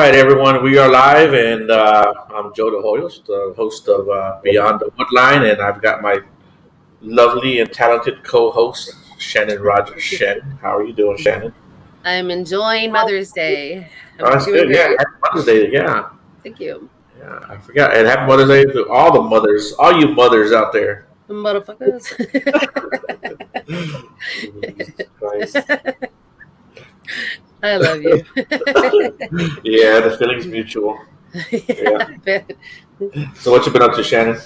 All right, everyone, we are live, and uh, I'm Joe DeHoyos, the host of uh, Beyond the Woodline, and I've got my lovely and talented co-host Shannon Rogers. Shannon, how are you doing, Shannon? I'm enjoying Mother's Day. I'm Oh, that's good. Yeah, happy Mother's Day. Yeah, Thank you. yeah, I forgot. And happy Mother's Day to all the mothers, all you mothers out there. Motherfuckers. I love you. yeah, the feeling's mutual. I bet. So, what you been up to, Shannon?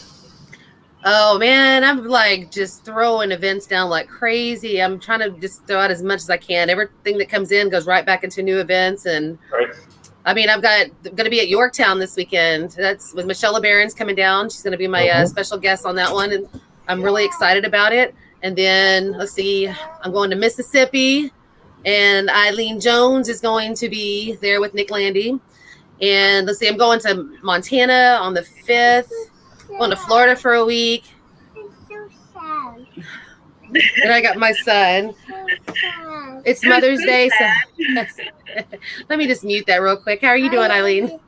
Oh man, I'm like just throwing events down like crazy. I'm trying to just throw out as much as I can. Everything that comes in goes right back into new events and Right. I mean, I've got going to be at Yorktown this weekend. That's with Michelle LeBaron's coming down. She's going to be my uh, Mhm. special guest on that one, and I'm really excited about it. And then let's see, I'm going to Mississippi, and Ilene Jones is going to be there with Nick Landy. And let's see, I'm going to Montana on the fifth. Going to Florida for a week. So And I got my son. So It's Mother's Day, so let me just mute that real quick. How are you doing, Ilene?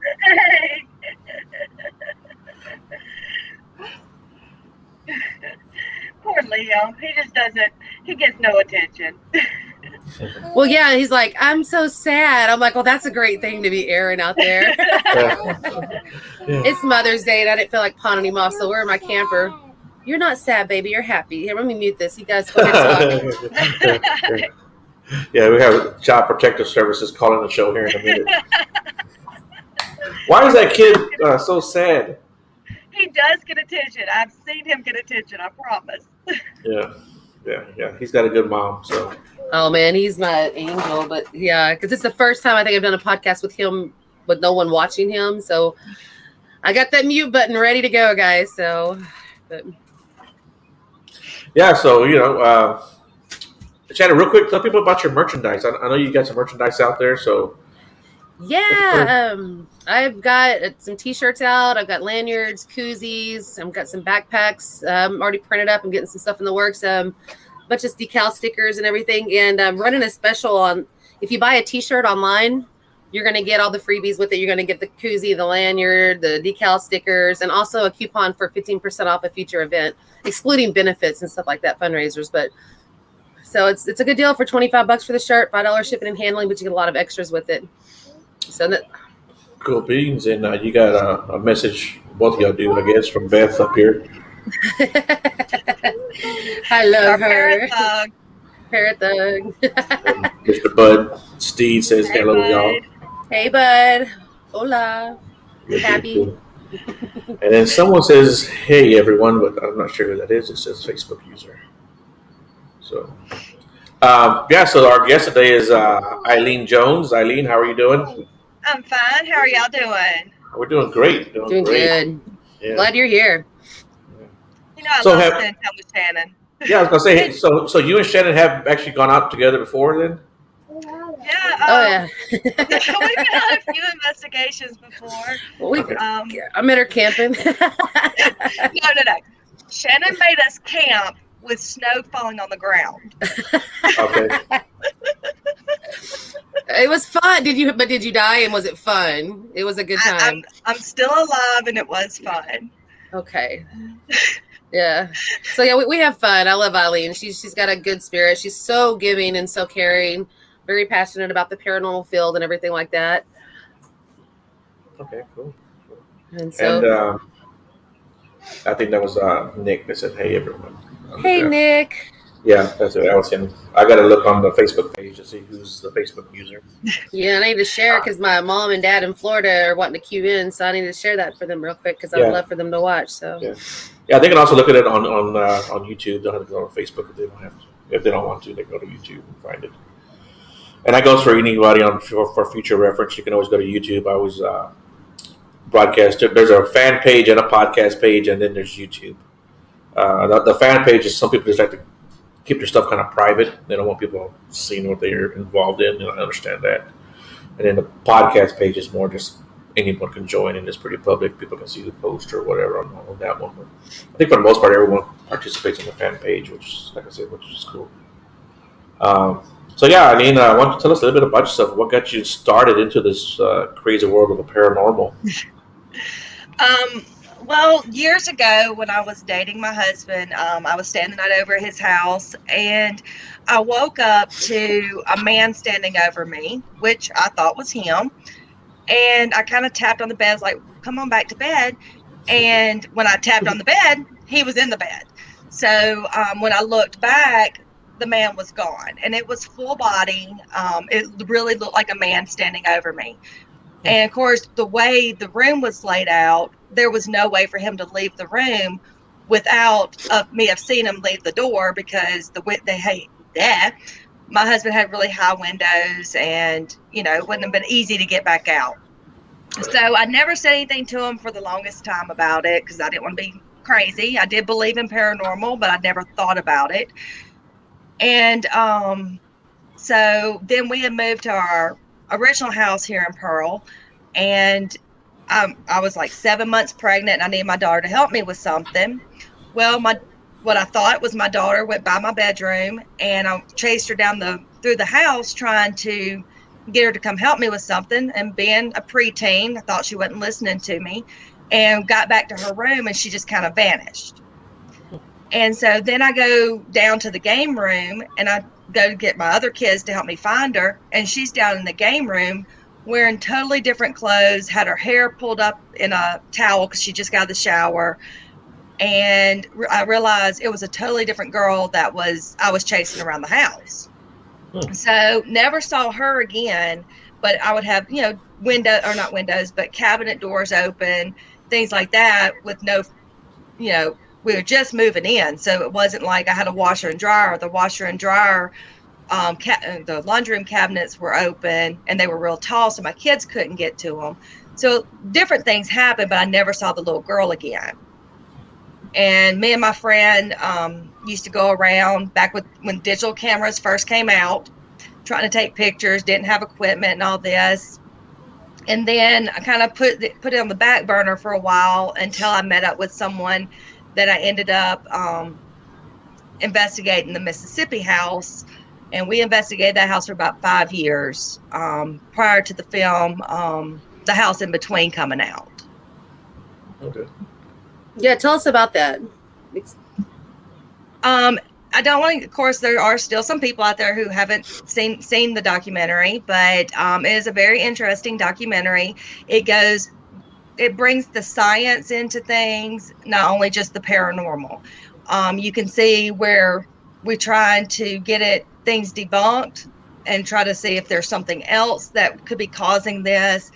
Poor Leo. He just doesn't. He gets no attention. Well, yeah, he's like, I'm so sad. I'm like, well, that's a great thing to be airing out there. Yeah. it's Mother's Day, and I didn't feel like pawning him off, so we're in my camper. You're not sad, baby. You're happy. Here, let me mute this. You guys go ahead talk. yeah, we have Child Protective Services calling the show here in a minute. Why is that kid uh, so sad? He does get attention. I've seen him get attention. I promise. Yeah, yeah, yeah. He's got a good mom, so Oh man, he's my angel. But yeah, because it's the first time I think I've done a podcast with him with no one watching him. So I got that mute button ready to go, guys. So, but yeah. So you know, uh, Shannon, real quick, tell people about your merchandise. I, I know you got some merchandise out there, so yeah, um, I've got uh, some t-shirts out. I've got lanyards, koozies. I've got some backpacks. Um, already printed up. I'm getting some stuff in the works. Um, bunch of decal stickers and everything. And I'm running a special on if you buy a t-shirt online, you're going to get all the freebies with it. You're going to get the koozie, the lanyard, the decal stickers, and also a coupon for 15% off a future event, excluding benefits and stuff like that, fundraisers. But so it's it's a good deal for 25 bucks for the shirt, five dollars shipping and handling, but you get a lot of extras with it. So that, cool beans. And uh, you got a, a message, both y'all do, I guess, from Beth up here. I love Our her. parent thug. Parrot thug. Mr. Bud Steed says Hey, hello, bud. y'all. hey, bud. Hola. You're Happy. cool. And then someone says, "Hey, everyone," but I'm not sure who that is. It says Facebook user. So, um, yeah. So our guest today is uh, Ilene Jones. Ilene, how are you doing? I'm fine. How are y'all doing? We're doing great. Doing, Doing great. good. Yeah. Glad you're here. You know, I So love have- spending time with Shannon. yeah, I was gonna say. So, so you and Shannon have actually gone out together before, then? Yeah. Oh um, yeah. we've done a few investigations before. Well, we, Okay. Um, I met her camping. no, no, no. Shannon made us camp with snow falling on the ground. Okay. it was fun. Did you? But did you die? And was it fun? It was a good I, time. I'm, I'm still alive, and it was fun. Okay. Yeah. So yeah, we, we have fun. I love Ilene. She's she's got a good spirit. She's so giving and so caring. Very passionate about the paranormal field and everything like that. Okay. Cool. And so, And um, I think that was uh, Nick that said, "Hey, everyone." hey Yeah. Nick. Yeah, that's it. That was him. I got to look on the Facebook page to see who's the Facebook user. Yeah, I need to share because my mom and dad in Florida are wanting to queue in, so I need to share that for them real quick because I would Yeah. love for them to watch. So Yeah. Yeah, they can also look at it on on uh, on YouTube. They don't have to go on Facebook if they don't have to. If they don't want to, they go to YouTube and find it. And that goes for anybody on for, for future reference. You can always go to YouTube. I always uh, broadcast. There's a fan page and a podcast page, and then there's YouTube. Uh, the, the fan page is some people just like to keep their stuff kind of private. They don't want people seeing what they're involved in. And I understand that. And then the podcast page is more just anyone can join, and it's pretty public. People can see the post or whatever on, on that one. But I think for the most part, everyone participates in the fan page, which, like I said, which is cool. Um, So yeah, I mean, uh, why don't you tell us a little bit about yourself? What got you started into this uh, crazy world of the paranormal? Um, well, years ago when I was dating my husband, um, I was standing night over at his house and I woke up to a man standing over me, which I thought was him. And I kind of tapped on the bed, like, come on back to bed. And when I tapped on the bed, he was in the bed. So um, when I looked back, the man was gone and it was full body. Um, it really looked like a man standing over me. And of course, the way the room was laid out, there was no way for him to leave the room without uh, me have seen him leave the door because the they hate that. My husband had really high windows, and you know, it wouldn't have been easy to get back out. So I never said anything to him for the longest time about it because I didn't want to be crazy. I did believe in paranormal, but I never thought about it. And um, so then we had moved to our original house here in Pearl, and um, I was like seven months pregnant, and I needed my daughter to help me with something. Well, my what I thought was my daughter went by my bedroom, and I chased her down the through the house trying to get her to come help me with something. And being a preteen, I thought she wasn't listening to me, and got back to her room, and she just kind of vanished. And so then I go down to the game room, and I go to get my other kids to help me find her, and she's down in the game room wearing totally different clothes, had her hair pulled up in a towel because she just got out of the shower. And I realized it was a totally different girl that was I was chasing around the house. Hmm. So never saw her again, but I would have, you know, window or not windows, but cabinet doors open, things like that with no, you know, we were just moving in. So it wasn't like I had a washer and dryer. The washer and dryer um, ca- the laundry room cabinets were open and they were real tall, so my kids couldn't get to them. So different things happened, but I never saw the little girl again. And me and my friend um, used to go around back with when digital cameras first came out, trying to take pictures. Didn't have equipment and all this. And then I kind of put put it on the back burner for a while until I met up with someone that I ended up um, investigating the Mississippi house and we investigated that house for about five years um, prior to the film um, the house in between coming out. Okay. Yeah tell us about that. Um, i don't want to of course there are still some people out there who haven't seen seen the documentary but um, it is a very interesting documentary. It goes it brings the science into things not only just the paranormal. Um, you can see where we're trying to get it things debunked and try to see if there's something else that could be causing this.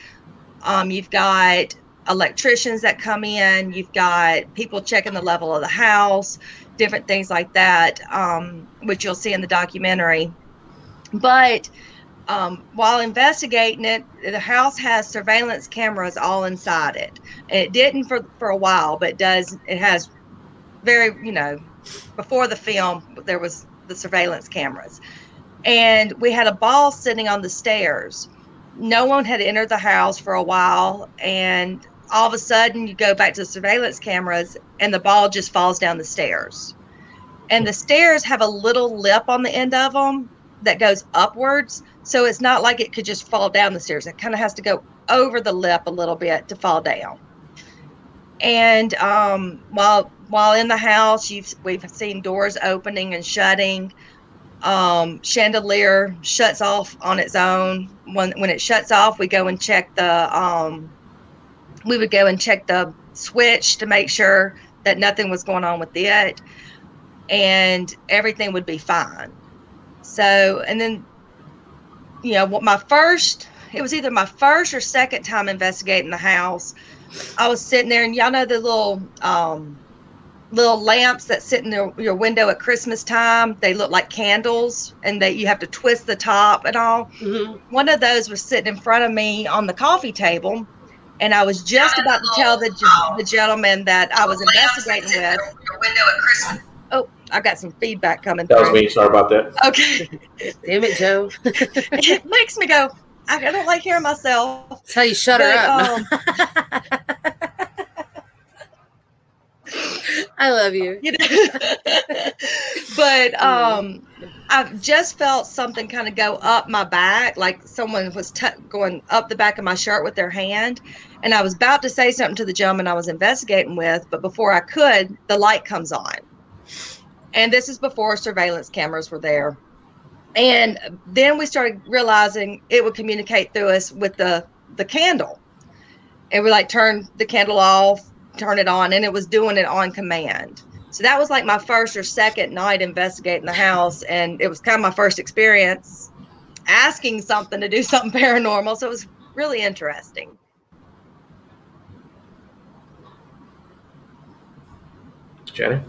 Um, you've got electricians that come in, you've got people checking the level of the house, different things like that, um, which you'll see in the documentary. But um, while investigating it, the house has surveillance cameras all inside it. It didn't for, for a while, but does, it has very, you know, before the film, there was the surveillance cameras. And we had a ball sitting on the stairs. No one had entered the house for a while. And all of a sudden, you go back to the surveillance cameras, and the ball just falls down the stairs. And the stairs have a little lip on the end of them that goes upwards. So it's not like it could just fall down the stairs. It kind of has to go over the lip a little bit to fall down. And um, while while in the house, you've we've seen doors opening and shutting. Um, chandelier shuts off on its own. When when it shuts off, we go and check the. Um, we would go and check the switch to make sure that nothing was going on with it, and everything would be fine. So, and then, you know, what my first, it was either my first or second time investigating the house. I was sitting there, and y'all know the little um, little lamps that sit in the, your window at Christmas time. They look like candles, and that you have to twist the top and all. Mm-hmm. One of those was sitting in front of me on the coffee table, and I was just about to tell the the gentleman that I was investigating with. Your window at Christmas. Oh, I got some feedback coming. That through. was me. Sorry about that. Okay. Damn it, Joe. it makes me go. I don't like hearing myself. That's how you shut but, her up. Um, I love you. you know? but um, I just felt something kind of go up my back, like someone was t- going up the back of my shirt with their hand. And I was about to say something to the gentleman I was investigating with, but before I could, the light comes on. And this is before surveillance cameras were there. And then we started realizing it would communicate through us with the the candle. And we like turn the candle off, turn it on, and it was doing it on command. So that was like my first or second night investigating the house, and it was kind of my first experience asking something to do something paranormal. So it was really interesting. Jenny?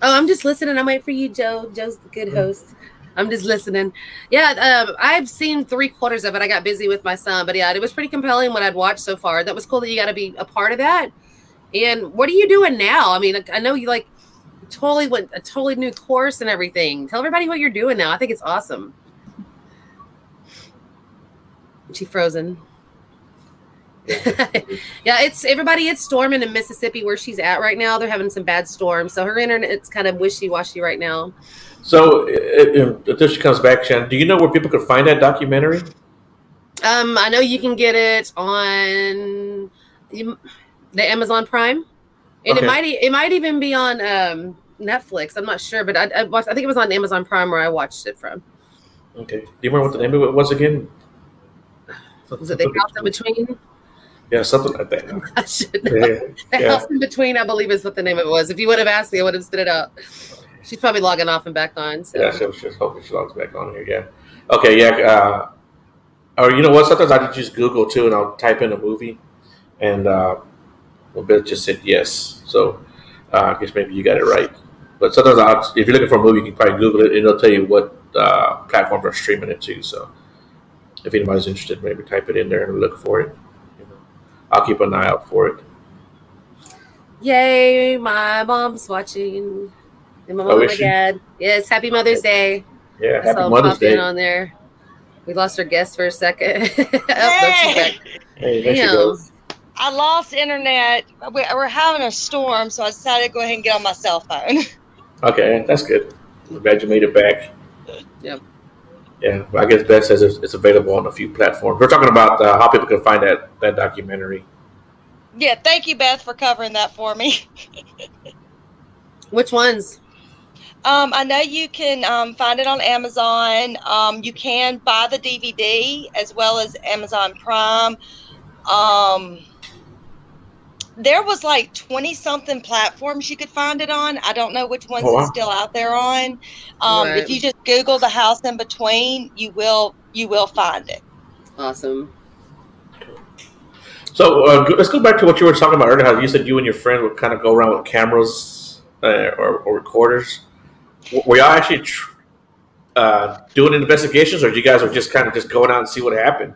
Oh, I'm just listening. I'm waiting for you, Joe. Joe's the good mm-hmm. host. I'm just listening. Yeah, um, I've seen three quarters of it. I got busy with my son, but yeah, it was pretty compelling what I'd watched so far. That was cool that you got to be a part of that. And what are you doing now? I mean, I know you like totally went a totally new course and everything. Tell everybody what you're doing now. I think it's awesome. She frozen. yeah, it's everybody. It's storming in Mississippi where she's at right now. They're having some bad storms, so her internet's kind of wishy washy right now. So, if she comes back, Shannon, do you know where people could find that documentary? Um, I know you can get it on the Amazon Prime, and okay. it might it might even be on um, Netflix. I'm not sure, but I, I, watched, I think it was on Amazon Prime where I watched it from. Okay. Do you remember what the name of it was again? Was it the house in between? Yeah, something like that. I should know. Yeah, the yeah. house in between, I believe, is what the name of it was. If you would have asked me, I would have spit it out. She's probably logging off and back on. So. Yeah, she'll, she'll hopefully she logs back on here. Yeah. Okay. Yeah. Uh, or you know what? Sometimes I just Google too, and I'll type in a movie, and uh, a bit just said yes. So uh, I guess maybe you got it right. But sometimes I'll, if you're looking for a movie, you can probably Google it, and it'll tell you what uh, platforms are streaming it to. So if anybody's interested, maybe type it in there and look for it. I'll keep an eye out for it. Yay! My mom's watching. And my mom oh, and my she? dad. Yes, happy Mother's Day. Yeah, happy Mother's Day. on there. We lost our guest for a second. oh, hey. hey, there Damn. she. I lost internet. We're having a storm, so I decided to go ahead and get on my cell phone. Okay, that's good. I'm glad you made it back. Yep. Yeah, I guess Beth says it's, available on a few platforms. We're talking about uh, how people can find that that documentary. Yeah, thank you, Beth, for covering that for me. Which ones? Um, I know you can um, find it on Amazon. Um, you can buy the DVD as well as Amazon Prime. Um, there was like 20 something platforms you could find it on. I don't know which ones oh, wow. it's still out there on. Um, right. If you just Google the house in between, you will you will find it. Awesome. So uh, let's go back to what you were talking about earlier. How you said you and your friend would kind of go around with cameras uh, or, or, recorders. Were y'all actually tr- uh, doing investigations, or did you guys were just kind of just going out and see what happened?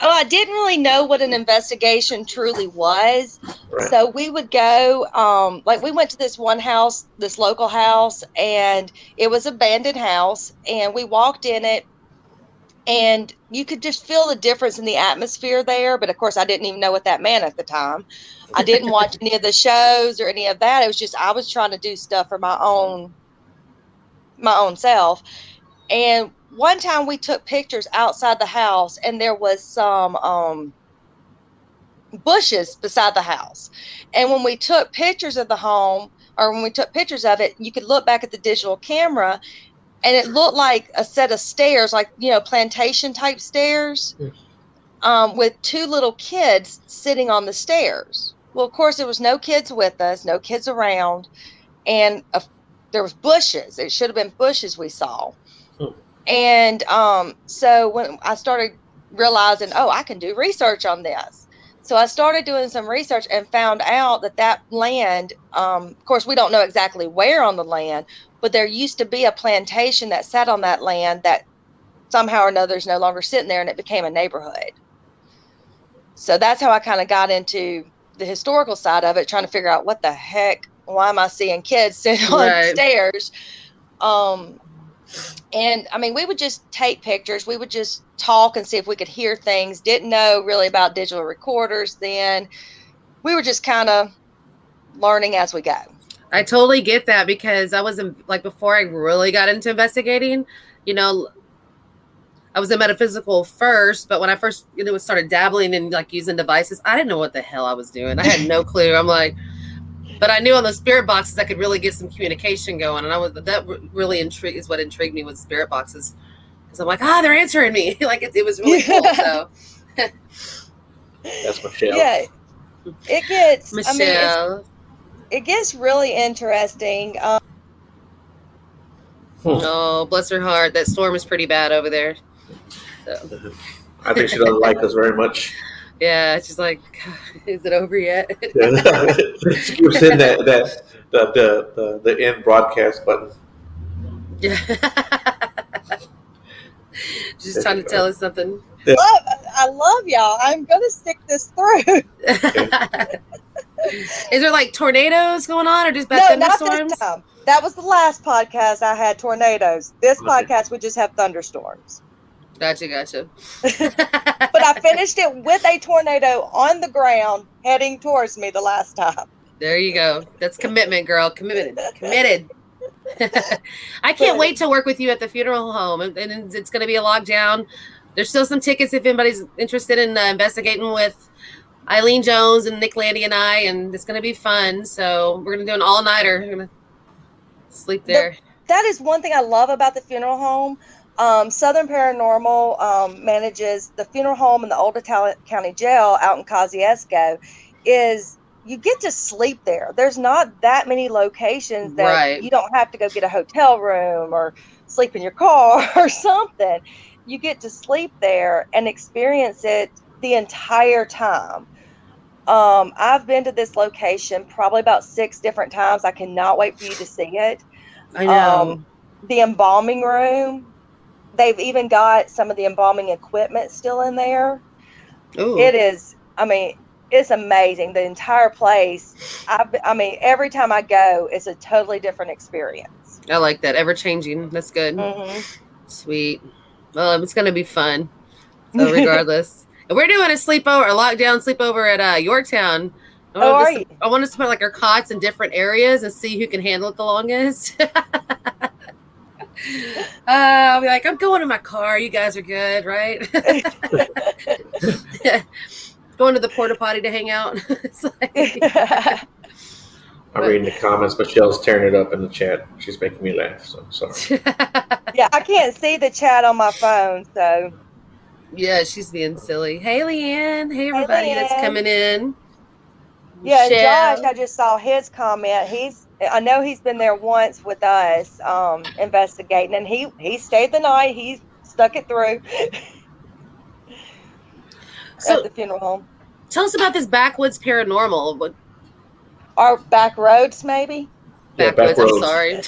Oh, I didn't really know what an investigation truly was. Right. So we would go, um, like we went to this one house, this local house, and it was an abandoned house, and we walked in it, and you could just feel the difference in the atmosphere there. But of course, I didn't even know what that meant at the time. I didn't watch any of the shows or any of that. It was just I was trying to do stuff for my own, my own self, and one time we took pictures outside the house and there was some um, bushes beside the house. And when we took pictures of the home or when we took pictures of it, you could look back at the digital camera and it looked like a set of stairs, like, you know, plantation type stairs um, with two little kids sitting on the stairs. Well, of course, there was no kids with us, no kids around. And a, there was bushes. It should have been bushes we saw. And um, so when I started realizing, oh, I can do research on this. So I started doing some research and found out that that land, um, of course, we don't know exactly where on the land, but there used to be a plantation that sat on that land that somehow or another is no longer sitting there and it became a neighborhood. So that's how I kind of got into the historical side of it, trying to figure out what the heck, why am I seeing kids sitting on right. stairs? Um, and I mean, we would just take pictures. We would just talk and see if we could hear things. Didn't know really about digital recorders then. We were just kind of learning as we go. I totally get that because I was in, like before I really got into investigating, you know, I was a metaphysical first, but when I first you know started dabbling in like using devices, I didn't know what the hell I was doing. I had no clue. I'm like, but I knew on the spirit boxes I could really get some communication going, and I was that really intrigued is what intrigued me with spirit boxes because I'm like, ah, they're answering me. like it, it, was really cool. So that's Michelle. Yeah, it gets Michelle. I mean, it gets really interesting. Um, hmm. oh, bless her heart. That storm is pretty bad over there. So. I think she doesn't like us very much. Yeah, she's like, is it over yet? she keeps hitting that, that the, the, the, the end broadcast button. Yeah. she's trying to tell us something. Yeah. Love, I love y'all. I'm gonna stick this through. Is there like tornadoes going on, or just bad no, thunderstorms? Not this time. That was the last podcast I had tornadoes. This okay. podcast would just have thunderstorms. Gotcha, gotcha. but I finished it with a tornado on the ground heading towards me the last time. There you go. That's commitment, girl. Committed. Committed. I can't wait to work with you at the funeral home, and, it's going to be a lockdown. There's still some tickets if anybody's interested in uh, investigating with Ilene Jones and Nick Landy and I, and it's going to be fun. So we're going to do an all nighter. We're going to sleep there. The, that is one thing I love about the funeral home. Um, Southern Paranormal um, manages the funeral home and the Old County Jail out in Kosciusko. Is you get to sleep there. There's not that many locations that right. you don't have to go get a hotel room or sleep in your car or something. You get to sleep there and experience it the entire time. Um, I've been to this location probably about six different times. I cannot wait for you to see it. I know. Um, the embalming room, they've even got some of the embalming equipment still in there. Ooh. It is, I mean, it's amazing. The entire place, I, I mean, every time I go, it's a totally different experience. I like that. Ever changing. That's good. Mm-hmm. Sweet. Well, it's going to be fun. So, regardless. And we're doing a sleepover, a lockdown sleepover at uh, Yorktown. I oh, are you? I want us to put like our cots in different areas and see who can handle it the longest. uh, I'll be like, I'm going to my car. You guys are good, right? going to the porta potty to hang out. like... I'm reading the comments. Michelle's tearing it up in the chat. She's making me laugh. So sorry. yeah, I can't see the chat on my phone, so yeah, she's being silly. Hey, Leanne. Hey, everybody hey, Leanne. that's coming in. Yeah, Josh, I just saw his comment. He's, I know he's been there once with us, um, investigating, and he he stayed the night. He stuck it through so, at the funeral home. Tell us about this backwoods paranormal. What? Our back roads, maybe. Backwoods. Yeah, back I'm sorry.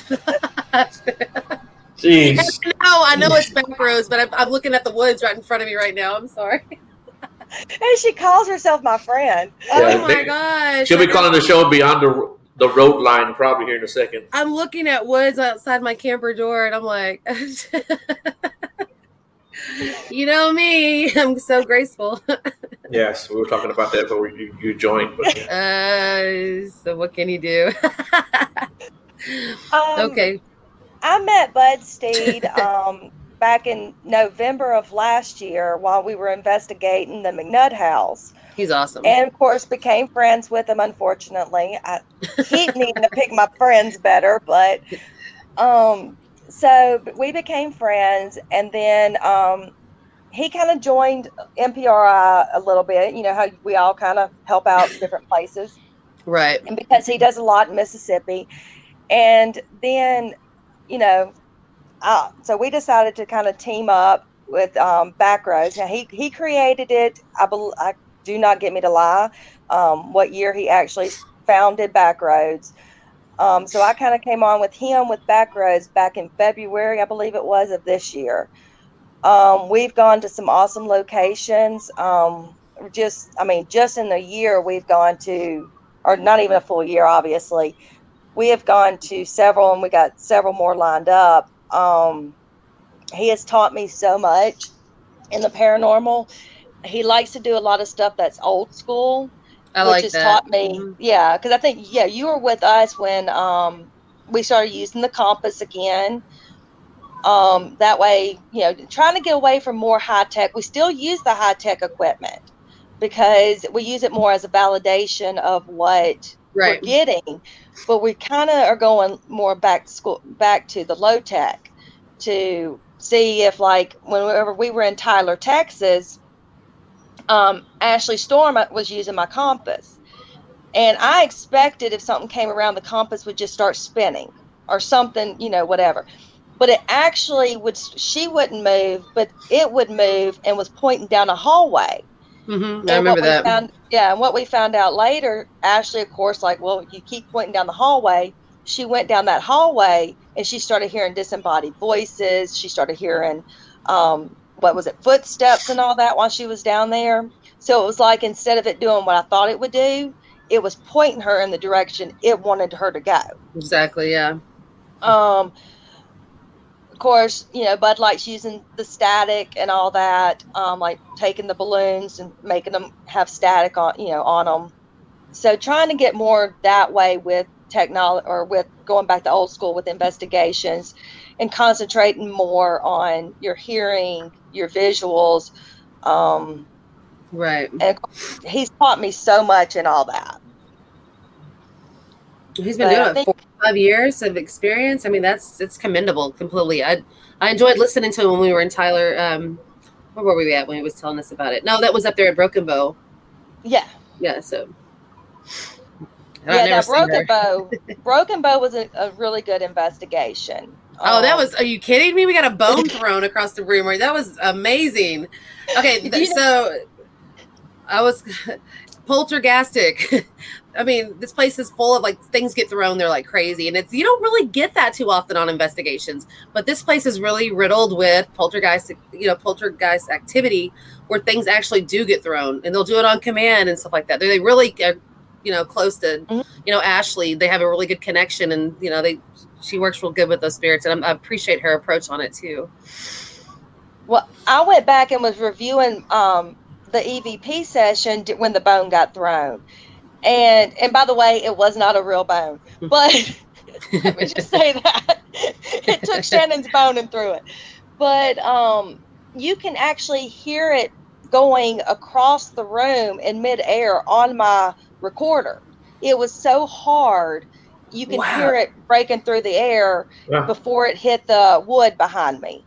Jeez. no, I know it's Backroads, but I'm, I'm, looking at the woods right in front of me right now. I'm sorry. and she calls herself my friend. Yeah, oh my they, gosh. She'll be calling the show Beyond the, the Road Line probably here in a second. I'm looking at woods outside my camper door and I'm like, you know me, I'm so graceful. yes, we were talking about that before you, you joined. But, yeah. uh, so what can you do? um, okay. I met Bud Steed um, back in November of last year while we were investigating the McNutt house. He's awesome. And of course, became friends with him. Unfortunately, I keep needing to pick my friends better, but um, so we became friends, and then um, he kind of joined MPRI a little bit. You know how we all kind of help out different places, right? And because he does a lot in Mississippi, and then you know, uh, so we decided to kind of team up with um, Backroads. Now he he created it. I, be, I do not get me to lie. Um, what year he actually founded Backroads. Um, so I kind of came on with him with Backroads back in February, I believe it was, of this year. Um, we've gone to some awesome locations. Um, just, I mean, just in the year we've gone to, or not even a full year, obviously we have gone to several and we got several more lined up. Um, he has taught me so much in the paranormal. He likes to do a lot of stuff that's old school. I which like has that. taught me. Mhm. Yeah, because I think yeah, you were with us when um, we started using the compass again. Um, that way, you know, trying to get away from more high tech. We still use the high tech equipment because we use it more as a validation of what Right. we're getting, but we kind of are going more back to school, back to the low tech to see if, like, whenever we were in Tyler, Texas, um, Ashley Storm was using my compass, and I expected if something came around, the compass would just start spinning or something, you know, whatever. But it actually would. She wouldn't move, but it would move and was pointing down a hallway. Hmm I remember that. Found, yeah, and what we found out later, Ashley, of course, like, well, you keep pointing down the hallway. She went down that hallway and she started hearing disembodied voices. She started hearing, um, what was it, footsteps and all that while she was down there. So it was like instead of it doing what I thought it would do, it was pointing her in the direction it wanted her to go. Exactly. Yeah. Um, of course, you know, Bud Light's using the static and all that, um, like taking the balloons and making them have static on, you know, on them. So trying to get more that way with technology or with going back to old school with investigations and concentrating more on your hearing, your visuals. Um, Right. and he's taught me so much and all that. He's been But doing it think- five years of experience. I mean, that's it's commendable completely. I I enjoyed listening to him when we were in Tyler. Um, where were we at when he was telling us about it? No, that was up there at Broken Bow. Yeah. Yeah. So. Yeah, that Broken. Bow, Broken Bow was a, a really good investigation. Oh, that Um, was. Are you kidding me? We got a bone thrown across the room. That was amazing. Okay, th- so I was poltergastic. I mean, this place is full of like things get thrown there like crazy, and it's you don't really get that too often on investigations. But this place is really riddled with poltergeist, you know, poltergeist activity where things actually do get thrown, and they'll do it on command and stuff like that. They they really are, you know, close to, Mhm. you know, Ashley. They have a really good connection, and you know, they she works real good with those spirits, and I'm, I appreciate her approach on it too. Well, I went back and was reviewing um, the EVP session when the bone got thrown, and and by the way, it was not a real bone, but let me just say that it took Shannon's bone and threw it. But um, you can actually hear it going across the room in midair on my recorder. It was so hard. You can Wow. hear it breaking through the air Yeah. before it hit the wood behind me.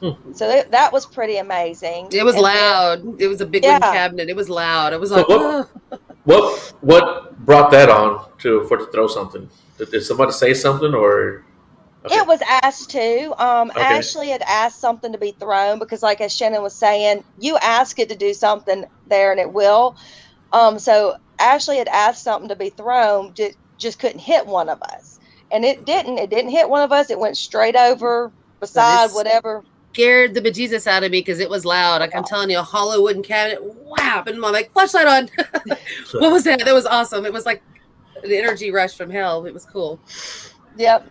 Hmm. So it, that was pretty amazing. It was And then- loud. It was a big Yeah. cabinet. It was loud. It was So like, what- "Ugh." What what brought that on to for to throw something? Did, did somebody say something or? Okay. It was asked to. Um, Okay. Ashley had asked something to be thrown because, like as Shannon was saying, you ask it to do something there and it will. Um, so Ashley had asked something to be thrown, just, just couldn't hit one of us, and it didn't. It didn't hit one of us. It went straight over beside is- whatever. Scared the bejesus out of me because it was loud. Like I'm telling you, a hollow wooden cabinet, whap, and I'm like, flashlight on. what was that? That was awesome. It was like an energy rush from hell. It was cool. Yep.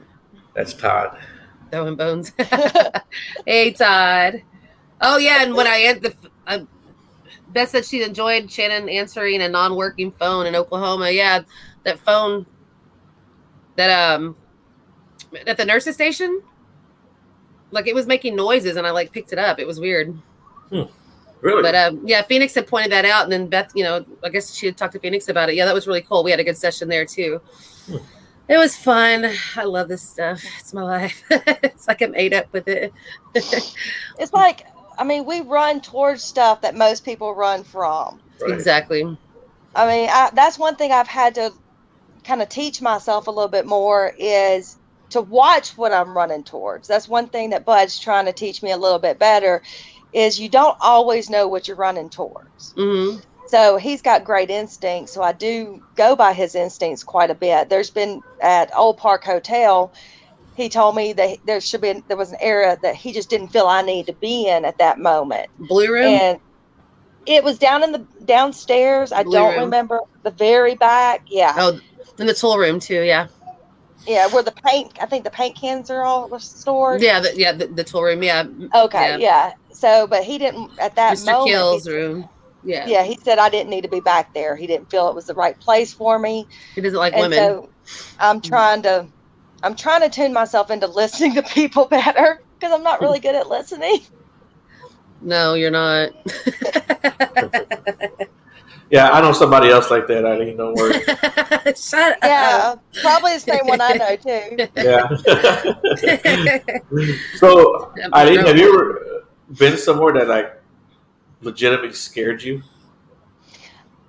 That's Todd. Throwing bones. hey, Todd. Oh yeah, and when I had the, uh, Beth said she enjoyed Shannon answering a non-working phone in Oklahoma. Yeah, that phone that um at the nurses station, like it was making noises, and I like picked it up. It was weird. Really? But um, yeah, Phoenix had pointed that out, and then Beth, you know, I guess she had talked to Phoenix about it. Yeah, that was really cool. We had a good session there too. Hmm. It was fun. I love this stuff. It's my life. it's like I'm ate up with it. It's like I mean, we run towards stuff that most people run from. Right. Exactly. I mean, I, that's one thing I've had to kind of teach myself a little bit more is to watch what I'm running towards. That's one thing that Bud's trying to teach me a little bit better is you don't always know what you're running towards. hmm So he's got great instincts. So I do go by his instincts quite a bit. There's been at Old Park Hotel, he told me that there should be there was an area that he just didn't feel I needed to be in at that moment Blue room. and it was down in the downstairs. I Blue don't room. remember the very back. Yeah, oh, in the tool room too. Yeah. Yeah, where the paint. I think the paint cans are all stored. Yeah. The, yeah. The, the tool room. Yeah. Okay. Yeah. Yeah. So, but he didn't at that Mr. moment. Kill's he- room. Yeah. Yeah, he said I didn't need to be back there. He didn't feel it was the right place for me. He doesn't like and women. so I'm trying to I'm trying to tune myself into listening to people better because I'm not really good at listening. no, you're not. Yeah, I know somebody else like that, Ilene. Don't worry. Shut Yeah, probably the same one I know too. Yeah. so, Ilene, have you ever been somewhere that like legitimately scared you?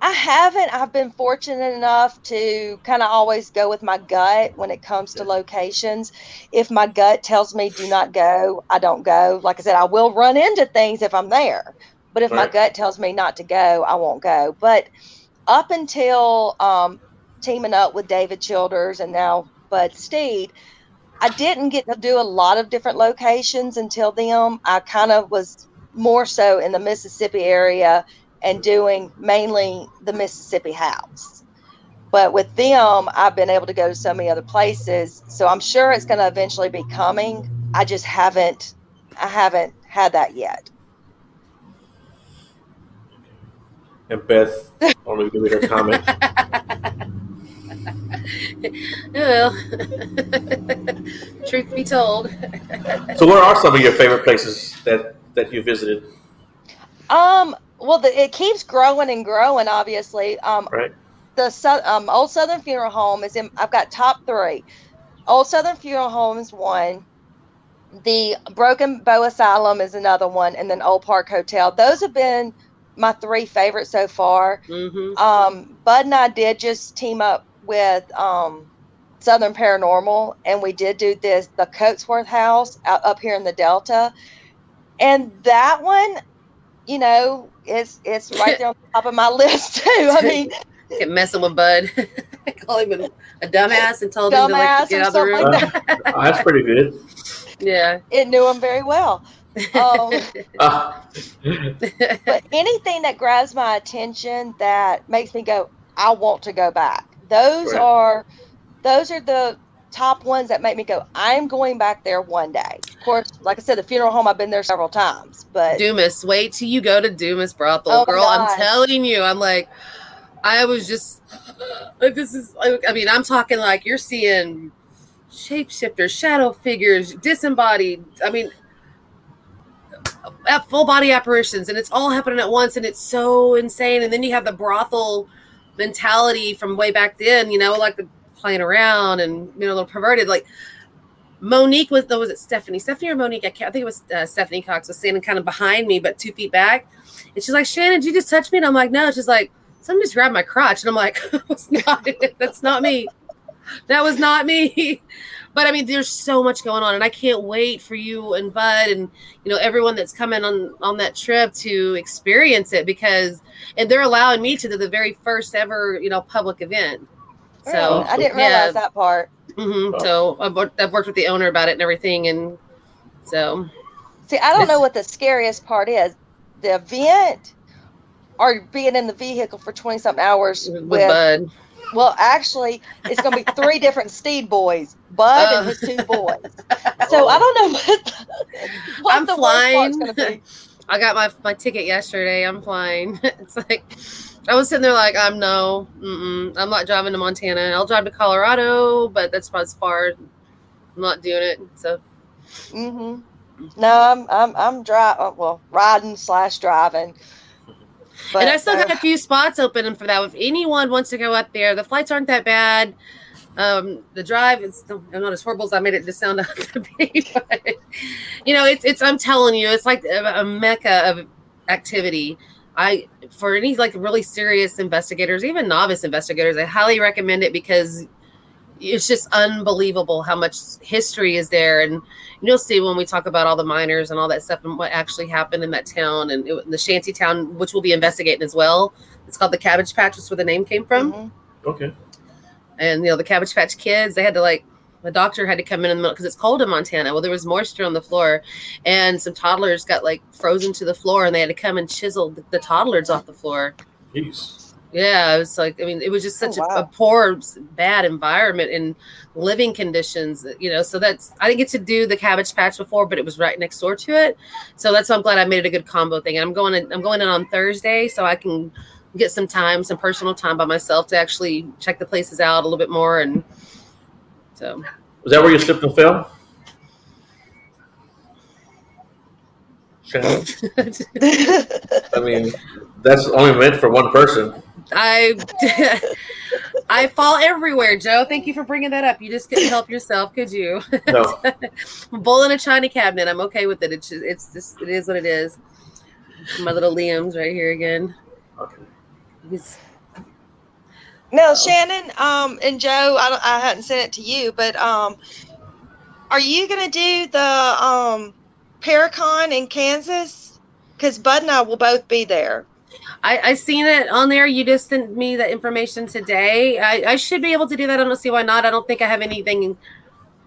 I haven't. I've been fortunate enough to kind of always go with my gut when it comes to locations. If my gut tells me do not go, I don't go. Like I said, I will run into things if I'm there. But if my gut tells me not to go, I won't go. But up until um, teaming up with David Childers and now Bud Steed, I didn't get to do a lot of different locations until them. I kind of was more so in the Mississippi area and doing mainly the Mississippi House. But with them, I've been able to go to so many other places. So I'm sure it's going to eventually be coming. I just haven't, I haven't had that yet. And Beth only giving her comment. well, truth be told, So, where are some of your favorite places that that you visited? Um, well, the, it keeps growing and growing. Obviously, um, Right. the um, Old Southern Funeral Home is in. I've got top three. Old Southern Funeral Home is one. The Broken Bow Asylum is another one, and then Old Park Hotel. Those have been my three favorites so far. hmm Um, Bud and I did just team up with um, Southern Paranormal, and we did do this the Coatsworth House out, up here in the Delta, and that one, you know, it's it's right there on the top of my list too. I mean, kept messing with Bud. Call him a, a dumbass and told him to like get or out of the room. something like Oh, that's pretty good. yeah. it knew him very well. Um, but anything that grabs my attention that makes me go, I want to go back. Those Right. are those are the top ones that make me go, I'm going back there one day. Of course, like I said, the funeral home I've been there several times, but Dumas, wait till you go to Dumas brothel, Oh girl. I'm telling you, I'm like, I was just like, this is. like, I mean, I'm talking like you're seeing shapeshifters, shadow figures, disembodied. I mean, at full body apparitions, and it's all happening at once, and it's so insane. And then you have the brothel mentality from way back then, you know, like the playing around and you know, a little perverted, like. Monique was, though, was it Stephanie? Stephanie or Monique? I, I think it was uh, Stephanie Cox was standing kind of behind me, but two feet back. And she's like, Shannon, did you just touch me? And I'm like, no. She's like, someone just grabbed my crotch. And I'm like, that's not it. That's not me. That was not me. But I mean, there's so much going on, and I can't wait for you and Bud and you know everyone that's coming on on that trip to experience it because and they're allowing me to do the very first ever you know public event. So Really? I didn't yeah. realize that part. hmm Oh. So I've worked, I've worked with the owner about it and everything, and so See, I don't know what the scariest part is. The event or being in the vehicle for 20 something hours with, with Bud, Well, actually, it's going to be three different Steed boys, Bud Oh. and his two boys. So I don't know what, what I'm the flying. going to be. I got my my ticket yesterday. I'm flying. It's like I was sitting there like I'm no, mm-mm, I'm not driving to Montana. I'll drive to Colorado, but that's about as far. I'm not doing it. So Mm-hmm. No, I'm I'm I'm driving. Well, riding slash driving. But and I still got uh, a few spots open for that. If anyone wants to go up there, the flights aren't that bad. Um, the drive is not as horrible as I made it to sound out to be, but you know, it's it's. I'm telling you, it's like a, a mecca of activity. I for any like really serious investigators, even novice investigators, I highly recommend it because it's just unbelievable how much history is there and you'll see when we talk about all the miners and all that stuff and what actually happened in that town and it, the shanty town which we'll be investigating as well it's called the cabbage patch that's where the name came from mhm. Okay. and you know the cabbage patch kids they had to like the doctor had to come in in the middle because it's cold in montana well there was moisture on the floor and some toddlers got like frozen to the floor and they had to come and chisel the, the toddlers off the floor Jeez. Yeah, it was like I mean, it was just Oh, such a, wow. a poor, bad environment and living conditions. You know, so that's I didn't get to do the Cabbage Patch before, but it was right next door to it. So that's why I'm glad I made it a good combo thing. And I'm going in, I'm going in on Thursday, so I can get some time, some personal time by myself to actually check the places out a little bit more. And so Was that where you slipped and fell? I mean, that's only meant for one person. I I fall everywhere, Joe. Thank you for bringing that up. You just couldn't help yourself, could you? No. Bull in a china cabinet. I'm okay with it. It's just, it's just it is what it is. My little Liam's right here again. Okay. He's, Now, Shannon, um, and Joe, I, I hadn't sent it to you, but um, are you going to do the um, Paracon in Kansas? Because Bud and I will both be there. I I seen it on there. You just sent me the information today. I, I should be able to do that. I don't see why not. I don't think I have anything.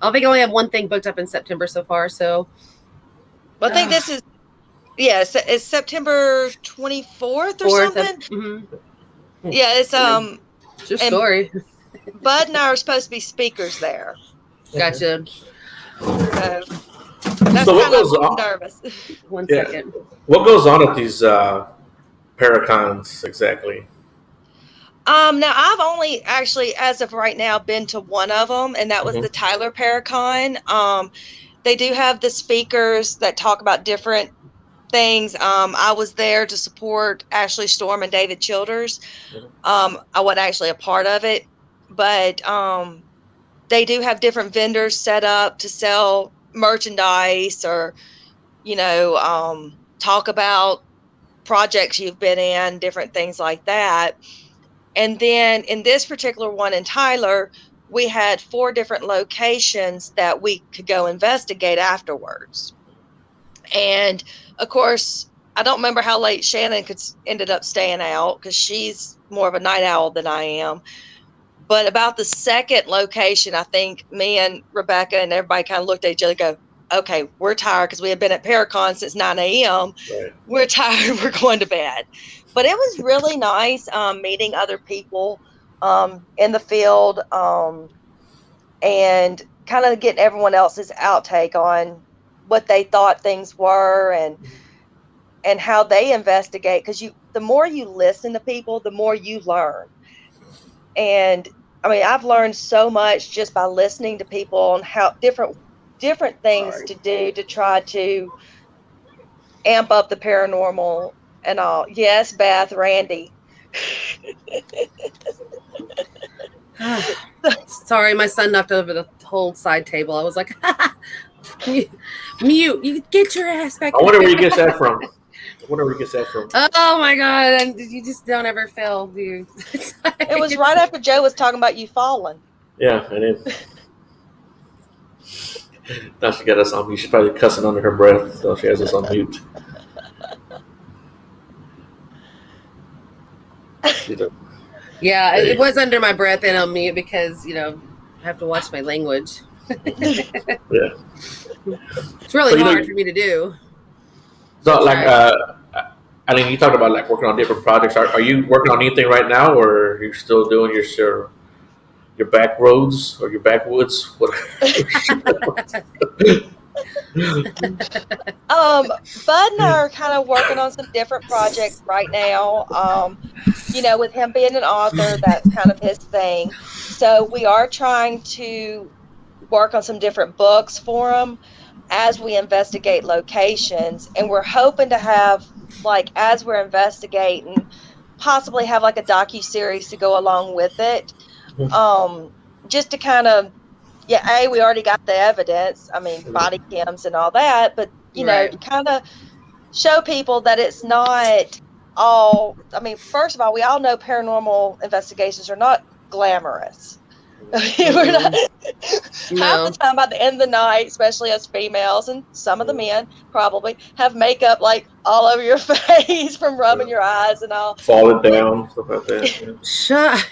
I think I only have one thing booked up in September so far. So Well, I think this is, yeah, it's, it's September 24th or fourth. something. mhm. yeah, it's um, It's your story. Bud and I are supposed to be speakers there. Gotcha. So that's So what kind of goes on- nervous. One Yeah. second. What goes on at these uh, Paracons exactly? Um, now I've only actually, as of right now, been to one of them, and that was Mhm. the Tyler Paracon. Um, they do have the speakers that talk about different things. Um, I was there to support Ashley Storm and David Childers. Mhm. Um, I wasn't actually a part of it, but um, they do have different vendors set up to sell merchandise or, you know, um, talk about projects you've been in, different things like that. And then in this particular one in Tyler, we had four different locations that we could go investigate afterwards. And of course, I don't remember how late Shannon could, ended up staying out because she's more of a night owl than I am. But about the second location, I think me and Rebecca and everybody kind of looked at each other go, okay, we're tired because we had been at Paracon since 9 a.m Right. we're tired we're going to bed. But it was really nice um, meeting other people um, in the field um, and kind of getting everyone else's outtake on what they thought things were and and how they investigate because you the more you listen to people the more you learn. And i mean i've learned so much just by listening to people on how different different things Sorry. to do to try to amp up the paranormal and all. Yes, Beth, Randy. Sorry, my son knocked over the whole side table. I was like, mute, mute. You get your ass back. I wonder where there." you get that from. I wonder where you get that from. Oh my god! And you just don't ever fail, dude. It was right after Joe was talking about you falling. Yeah, and then now she got us on mute. She's probably cussing under her breath, so she has us on mute. Yeah, it, was under my breath and on mute because you know I have to watch my language. Yeah. It's really So, you know- hard for me to do. So, like, uh, I mean, you talked about like working on different projects. Are, are you working on anything right now, or are you still doing your your, back roads or your backwoods? What? Um, Bud and I are kind of working on some different projects right now. Um, you know, with him being an author, that's kind of his thing. So we are trying to work on some different books for him as we investigate locations, and we're hoping to have like as we're investigating, possibly have like a docu series to go along with it. Mhm. Um, just to kind of yeah, a we already got the evidence. I mean, body cams and all that, but you know, Right. to kind of show people that it's not all. I mean, first of all, we all know paranormal investigations are not glamorous. We're not, No. half the time by the end of the night, especially as females and some of the men probably have makeup like all over your face from rubbing your eyes and all. Falling down, stuff like that. yeah. Shut.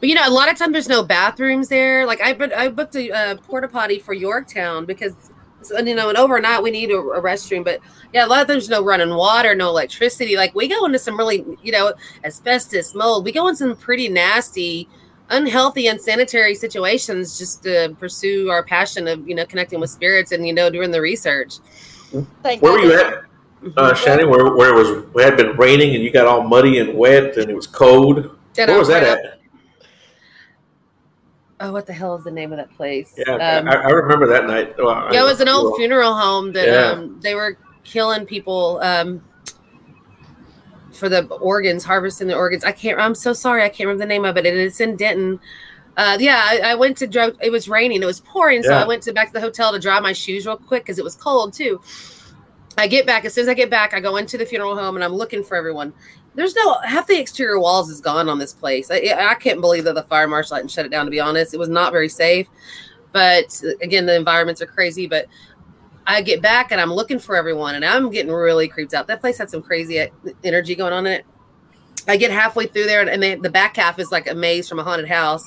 But you know, a lot of times there's no bathrooms there. Like I, booked- I booked a uh, porta potty for Yorktown because So, you know, and overnight we need a, a restroom, but yeah, a lot of there's no running water, no electricity. Like we go into some really, you know, asbestos, mold. We go in some pretty nasty, unhealthy, unsanitary situations just to pursue our passion of you know connecting with spirits and you know doing the research. Thank Where were you at, uh, Shannon? Where, where it was? It had been raining and you got all muddy and wet and it was cold. Then Where was that went up- at? Oh, what the hell is the name of that place? Yeah, Um, I, I remember that night. Well, yeah, it was an old well, funeral home that Yeah. um, they were killing people um, for the organs, harvesting the organs. I can't. I'm so sorry. I can't remember the name of it. And it's in Denton. Uh, yeah, I, I went to drive. It was raining. It was pouring, so I went to back to the hotel to dry my shoes real quick because it was cold too. I get back as soon as I get back. I go into the funeral home and I'm looking for everyone. There's no half the exterior walls is gone on this place. I, I can't believe that the fire marshal hadn't shut it down. To be honest, it was not very safe. But again, the environments are crazy. But I get back and I'm looking for everyone, and I'm getting really creeped out. That place had some crazy energy going on in it. I get halfway through there, and they, the back half is like a maze from a haunted house.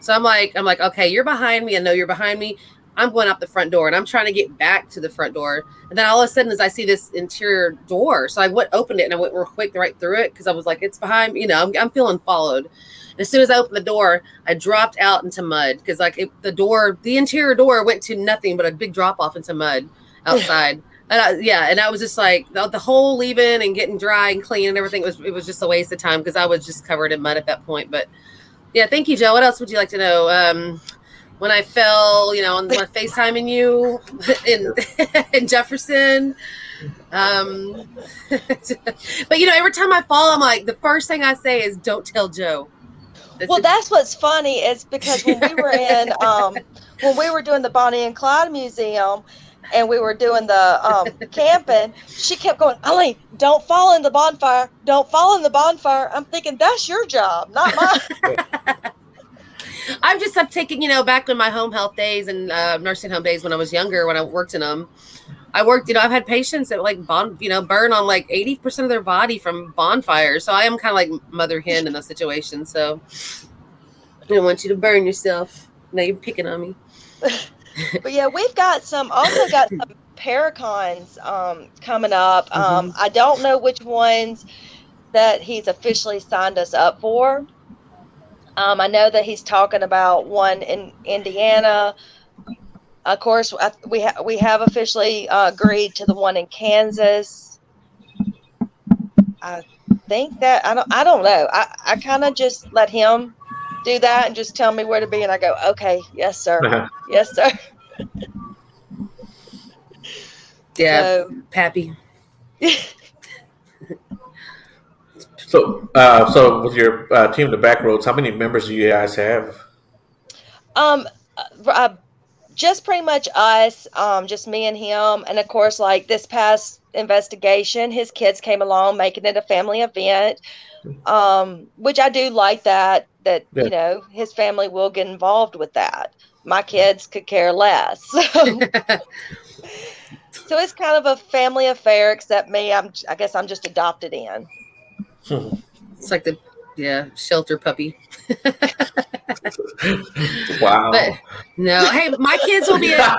So I'm like, I'm like, okay, you're behind me. I know you're behind me. I'm going out the front door, and I'm trying to get back to the front door. And then all of a sudden, as I see this interior door, so I went opened it, and I went real quick right through it because I was like, it's behind. me. You know, I'm, I'm feeling followed. And as soon as I opened the door, I dropped out into mud because like it, the door, the interior door went to nothing but a big drop off into mud outside. And I, yeah, and I was just like the, the whole leaving and getting dry and clean and everything was it was just a waste of time because I was just covered in mud at that point. But yeah, thank you, Joe. What else would you like to know? Um, when I fell, you know, on my FaceTime FaceTiming you in in Jefferson. Um, but you know, every time I fall, I'm like the first thing I say is, "Don't tell Joe." That's Well, it. that's what's funny is because when we were in, um, when we were doing the Bonnie and Clyde Museum, and we were doing the um, camping, she kept going, Ilene, don't fall in the bonfire. Don't fall in the bonfire. I'm thinking that's your job, not mine. I'm just I've taken you know back in my home health days and uh, nursing home days when I was younger when I worked in them. I worked, you know, I've had patients that like bon, you know, burn on like eighty percent of their body from bonfires. So I am kind of like mother hen in those situation. So I don't want you to burn yourself. Now you're picking on me. but yeah, we've got some also got some Paracons um, coming up. Um, I don't know which ones that he's officially signed us up for. Um, I know that he's talking about one in Indiana. Of course, I, we ha- we have officially uh, agreed to the one in Kansas. I think that I don't I don't know. I, I kind of just let him do that and just tell me where to be, and I go, okay, yes, sir, yes, sir. Yeah, So, Pappy. So, uh, so with your uh, team, the Backroads, how many members do you guys have? Um, uh, uh, just pretty much us, um, just me and him, and of course, like this past investigation, his kids came along, making it a family event. Um, which I do like that. That Yeah. you know, his family will get involved with that. My kids could care less. So, so it's kind of a family affair. Except me, I'm. I guess I'm just adopted in. It's like the yeah shelter puppy. wow. But no, hey, my kids will be at,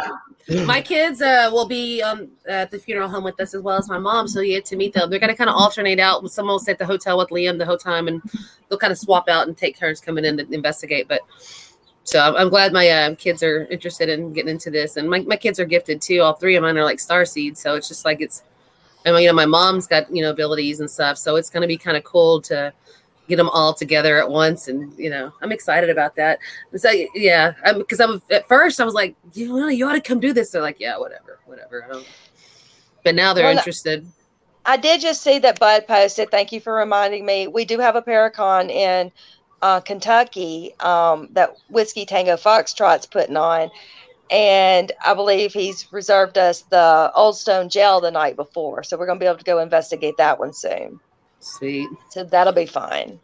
my kids uh, will be um, at the funeral home with us as well as my mom, so you get to meet them. They're gonna kind of alternate out. Someone will stay at the hotel with Liam the whole time, and they'll kind of swap out and take turns coming in to investigate. But so I'm, I'm glad my uh, kids are interested in getting into this, and my, my kids are gifted too. All three of mine are like star seeds, so it's just like it's. And you know, my mom's got you know abilities and stuff, so it's gonna be kind of cool to get them all together at once and you know i'm excited about that so yeah because i'm at first i was like you know you ought to come do this they're like yeah whatever whatever but now they're Well, interested I did just see that Bud posted. Thank you for reminding me. We do have a Paracon in uh, Kentucky um, that Whiskey Tango Foxtrot's putting on. And I believe he's reserved us the Old Stone Jail the night before. So we're going to be able to go investigate that one soon. Sweet So that'll be fine.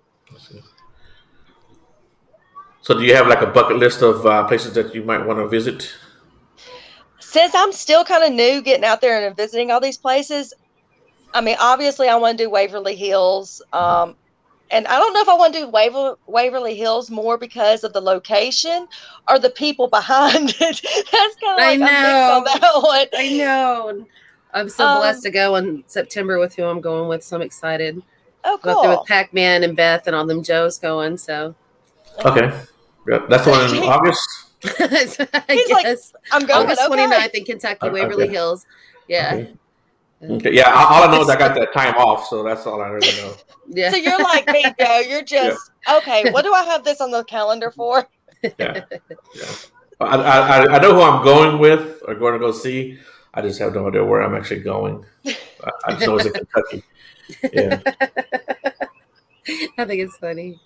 So, do you have like a bucket list of uh, places that you might want to visit? Since I'm still kind of new getting out there and visiting all these places, I mean, obviously, I want to do Waverly Hills. Um, and I don't know if I want to do Waver- Waverly Hills more because of the location or the people behind it. That's kind of like I I'm know. on that one. I know. I'm so Um, blessed to go in September with who I'm going with. So I'm excited. Oh, Go there cool. with Pac Man and Beth and all them Joes going. So Okay. Yeah, that's the one in August. I He's like, guess I'm going. August okay. 29th in Kentucky, Okay. Waverly Hills. Yeah. Okay. Okay. Yeah, all all I know is I got that time off, so that's all I really know. Yeah. So you're like me, Joe. You're just okay. What do I have this on the calendar for? Yeah, yeah. I, I, I know who I'm going with or going to go see. I just have no idea where I'm actually going. I, I just know it's in Kentucky. Yeah, I think it's funny.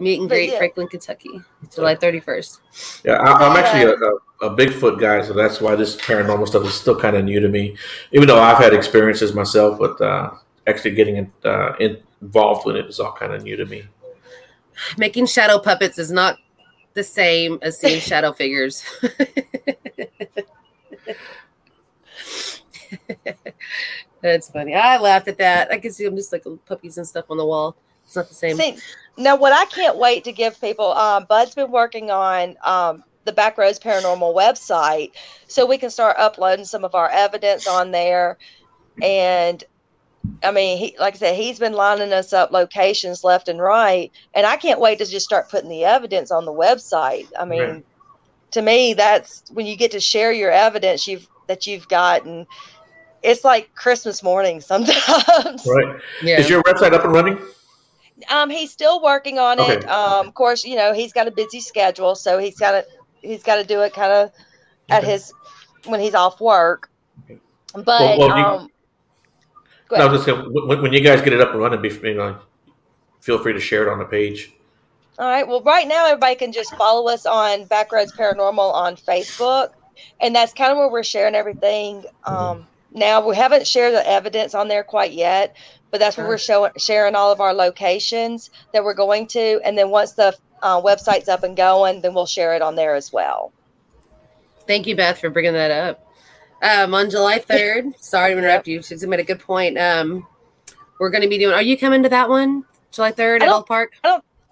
Meet and greet yeah. Franklin, Kentucky, July 31st. yeah. I, I'm actually a, a, a Bigfoot guy, so that's why this paranormal stuff is still kind of new to me. Even though I've had experiences myself, but uh, actually getting uh, involved with it is all kind of new to me. Making shadow puppets is not the same as seeing shadow figures. That's funny. I laughed at that. I can see them just like puppies and stuff on the wall. It's not the same. See, now what I can't wait to give people, um, Bud's been working on um, the Backroads Paranormal website, so we can start uploading some of our evidence on there. And I mean, he, like I said, he's been lining us up locations left and right, and I can't wait to just start putting the evidence on the website. I mean, Right. to me, that's when you get to share your evidence you've that you've gotten. It's like Christmas morning sometimes. Right? Yeah. Is your website up and running? Um, he's still working on it. Okay. Um, of course, you know he's got a busy schedule, so he's got to he's got to do it kind of at Okay. his when he's off work. Okay. But Well- well, um, go No, I ahead. was just saying, when, when you guys get it up and running, be, you know, feel free to share it on the page. all right. Well, right now everybody can just follow us on Backroads Paranormal on Facebook, and that's kind of where we're sharing everything. Um, now we haven't shared the evidence on there quite yet, but that's where we're showing sharing all of our locations that we're going to, and then once the uh, website's up and going, then we'll share it on there as well. Thank you, Beth, for bringing that up. Um, on July 3rd, sorry to interrupt you. She's made a good point. Um, we're going to be doing, are you coming to that one? July 3rd I at don't- Park?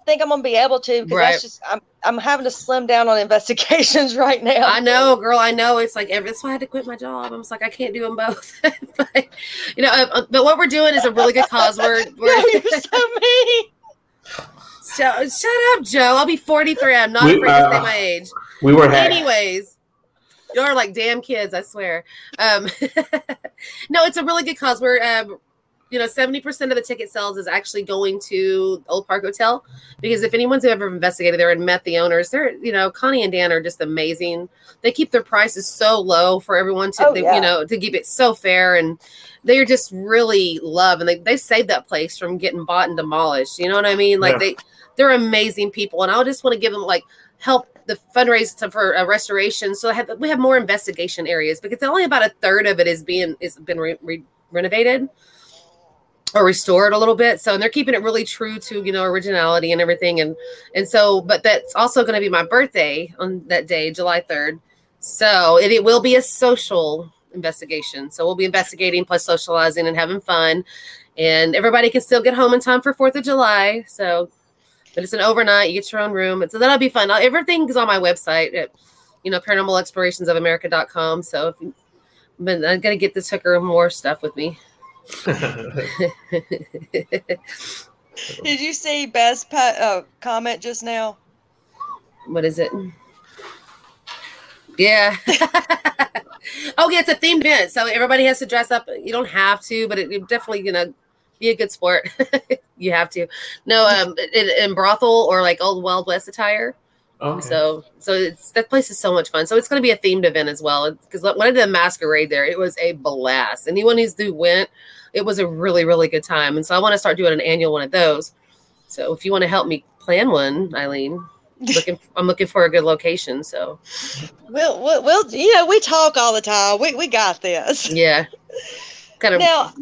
Think I'm gonna be able to because Right. that's just I'm I'm having to slim down on investigations right now. I know, girl. I know. It's like every, that's why I had to quit my job. I'm just like I can't do them both. but you know, uh, but what we're doing is a really good cause. We're, No, we're you're so mean. shut, shut up, Joe. I'll be 43. I'm not We- afraid to say uh, my age. We were hacked. Anyways, you're like damn kids. I swear. Um, no, it's a really good cause. We're um, you know, 70% of the ticket sales is actually going to Old Park Hotel because if anyone's ever investigated there and met the owners, they're, you know, Connie and Dan are just amazing. They keep their prices so low for everyone to, Oh, they, yeah. you know, to keep it so fair. And they're just really love and they, they saved that place from getting bought and demolished. You know what I mean? Like Yeah. they, they're amazing people. And I just want to give them like help the fundraise to, for a restoration. So I have, we have more investigation areas because only about a third of it is being, is been re, re, renovated or restored a little bit. So and they're keeping it really true to you know originality and everything. And and so, but that's also going to be my birthday on that day, July third. So it, it will be a social investigation. So we'll be investigating plus socializing and having fun. And everybody can still get home in time for Fourth of July. So, but it's an overnight. You get your own room. And so that'll be fun. Everything is on my website at you know paranormalexplorationsofamerica.com. So if but I'm gonna get this hooker more stuff with me. Did you see Beth's pa- uh, comment just now? what is it? Yeah. oh, yeah, it's a themed event, so everybody has to dress up. You don't have to, but it, it definitely, you know, be a good sport. you have to. No, um, in, in brothel or like old Wild West attire. Okay. So, so it's that place is so much fun. So it's going to be a themed event as well. Because when I did the masquerade there, it was a blast. Anyone who's who went, it was a really, really good time. And so I want to start doing an annual one of those. So if you want to help me plan one, Ilene, looking, I'm looking for a good location. So We'll, we'll, we'll, you know, we talk all the time. We, we got this. yeah, kind of. Now,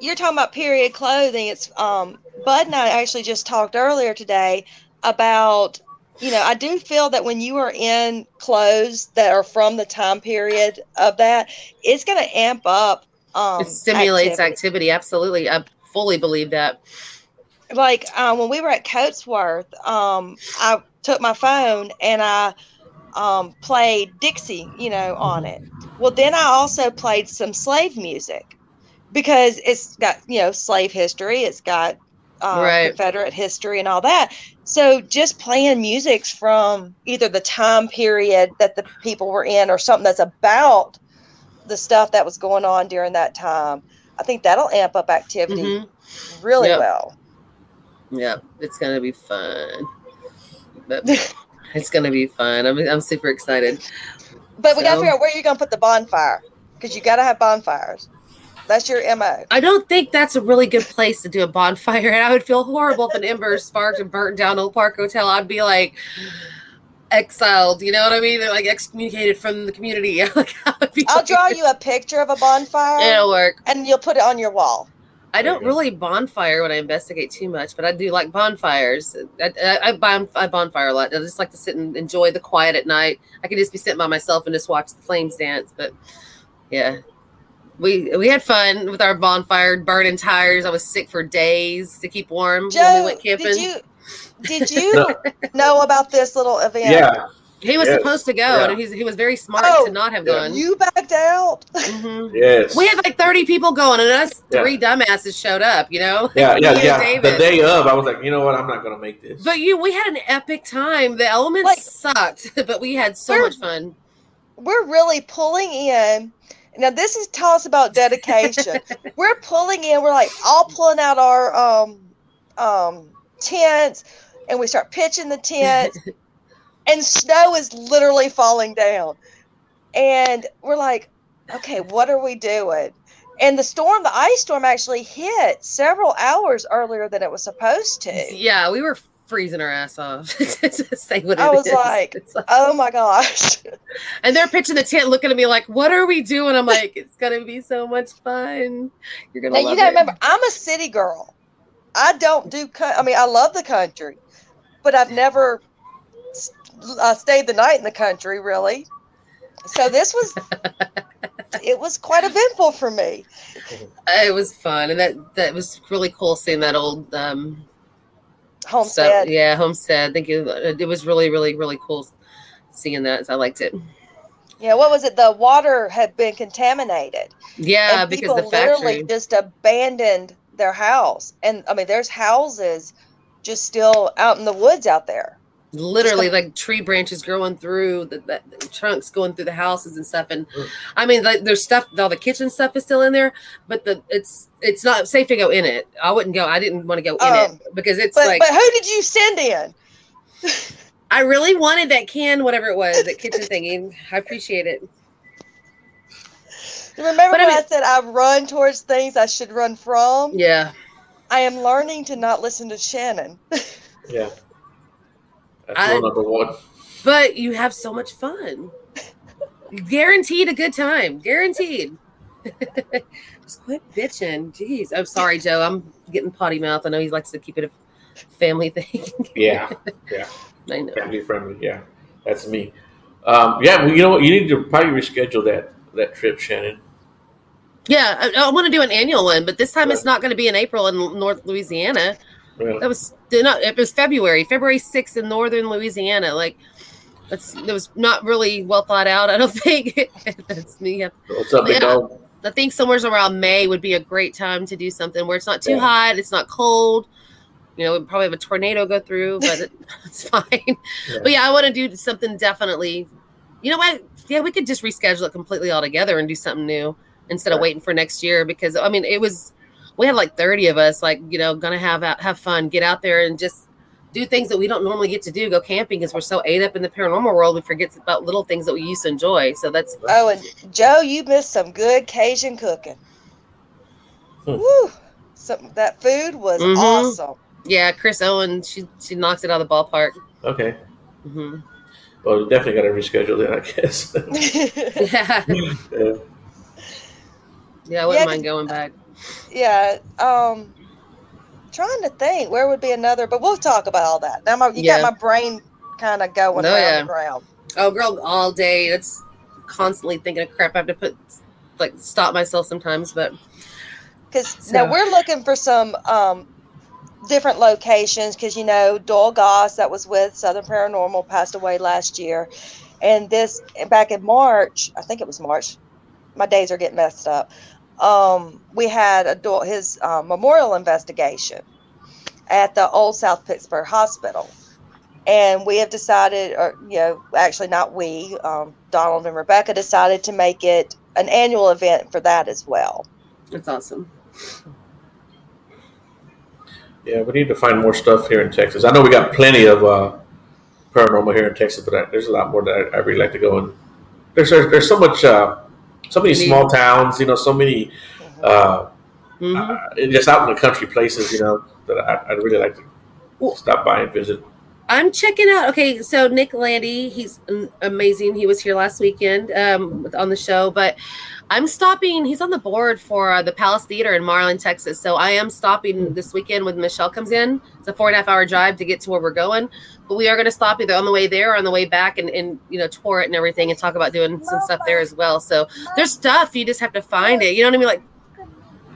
you're talking about period clothing. It's um, Bud and I actually just talked earlier today about, you know, I do feel that when you are in clothes that are from the time period of that, it's going to amp up. Um, it stimulates activity. activity. Absolutely, I fully believe that. like um, when we were at Coatsworth, um, I took my phone and I um, played Dixie, you know, on it. Well, then I also played some slave music because it's got you know slave history, it's got uh, Right. Confederate history and all that. So just playing music from either the time period that the people were in or something that's about the stuff that was going on during that time. I think that'll amp up activity Mhm. really Yep. well. Yep, it's gonna be fun. But it's gonna be fun. I'm I'm super excited. But we got to figure out where you're to put the bonfire because you got to have bonfires. That's your MO. I don't think that's a really good place to do a bonfire, and I would feel horrible if an ember sparked and burnt down Old Park Hotel. I'd be like exiled. You know what I mean? They're like excommunicated from the community. like, I would be I'll like- draw you a picture of a bonfire It'll work. and you'll put it on your wall. I don't really bonfire when I investigate too much, but I do like bonfires. I, I, I, bonfire a lot. I just like to sit and enjoy the quiet at night. I can just be sitting by myself and just watch the flames dance. But yeah, we we had fun with our bonfire, burning tires. I was sick for days to keep warm when we went camping. did you did you know about this little event? Yeah, he was Yes. supposed to go, Yeah. and he's, he was very smart Oh, to not have yeah. gone. You backed out. Mhm. yes. We had like 30 people going, and us Yeah. three dumbasses showed up, you know? yeah, yeah, yeah. David. The day of, I was like, you know what? I'm not gonna make this. But you, we had an epic time. The elements Like- sucked, but we had so much fun. We're really pulling in. Now this is tell us about dedication. we're pulling in. We're like all pulling out our um um tents, and we start pitching the tents, and snow is literally falling down, and we're like, okay, what are we doing? And the storm, the ice storm, actually hit several hours earlier than it was supposed to. Yeah, we were freezing our ass off. to say what I was is. like, like- Oh my gosh! and they're pitching the tent, looking at me like, "What are we doing?" I'm like, "It's gonna be so much fun. You're gonna Now love you gotta it." remember, I'm a city girl. I don't do. I mean, I love the country, but I've never uh, stayed the night in the country, really. So this was, it was quite eventful for me. It was fun, and that that was really cool seeing that old um, Homestead. stuff. Yeah, homestead. I think it, it was really, really, really cool seeing that. So I liked it. Yeah, what was it? The water had been contaminated. Yeah, and because the literally factory. just abandoned their house. And I mean, there's houses just still out in the woods out there. literally like tree branches growing through the, the, the trunks going through the houses and stuff and Mm. i mean like there's stuff all the kitchen stuff is still in there but the it's it's not safe to go in it i wouldn't go i didn't want to go in Um, it because it's But like but who did you send in? i really wanted that can whatever it was that kitchen thingy i appreciate it Remember But I when I mean- said I run towards things I should run from? yeah I am learning to not listen to Shannon. yeah, that's I- rule number one. but you have so much fun guaranteed a good time guaranteed just quit bitching jeez i'm sorry joe i'm getting potty mouth i know he likes to keep it a family thing yeah. Yeah, i know family friendly. Yeah, that's me. Um, yeah, well, you know what? You need to probably reschedule that that trip, Shannon. Yeah, I, I want to do an annual one, but this time it's not going to be in April in North Louisiana. That was not. It was February, February sixth in Northern Louisiana. Like that's that was not really well thought out. I don't think that's me. what's up, big Yeah. dog? I think somewhere around May would be a great time to do something where it's not too Yeah. hot, it's not cold. You know, we probably have a tornado go through, but it, it's fine. But yeah, I want to do something definitely. You know what? Yeah, we could just reschedule it completely altogether and do something new instead of waiting for next year. Because I mean, it was we had like thirty of us, like you know, gonna have out, have fun, get out there and just do things that we don't normally get to do. Go camping because we're so ate up in the paranormal world, we forget about little things that we used to enjoy. So that's Oh, and Joe, you missed some good Cajun cooking. Hmm. Woo! Some, that food was Mhm. awesome. yeah, Chris Owen, she she knocks it out of the ballpark. Okay. hmm Well, we definitely got to reschedule it, I guess. Yeah, yeah. yeah, I wouldn't Yeah, mind going back. yeah. Um, trying to think where would be another, but we'll talk about all that. Now my, you Yeah. got my brain kind of going Oh, round yeah. and round. Oh, girl, all day. It's constantly thinking of crap. I have to put like stop myself sometimes, but Because So- now we're looking for some um, different locations because you know Doyle Goss that was with Southern Paranormal passed away last year, and this back in March, I think it was March. My days are getting messed up. Um, we had a Doyle, his uh, memorial investigation at the Old South Pittsburgh Hospital, and we have decided, or you know, actually not we, um, Donald and Rebecca decided to make it an annual event for that as well. That's awesome. Yeah, we need to find more stuff here in Texas. I know we got plenty of uh, paranormal here in Texas, but I, there's a lot more that I, I really like to go and there's there's, there's so much, uh, so many small towns, you know, so many uh, Mhm. uh, just out in the country places, you know, that I, I'd really like to stop by and visit. I'm checking out. Okay, so Nick Landy, he's amazing. He was here last weekend um, on the show, but I'm stopping. He's on the board for uh, the Palace Theater in Marlin, Texas. So I am stopping this weekend when Michelle comes in. It's a four and a half hour drive to get to where we're going, but we are going to stop either on the way there or on the way back and, and you know tour it and everything and talk about doing some stuff there as well. So there's stuff you just have to find it. You know what I mean? Like,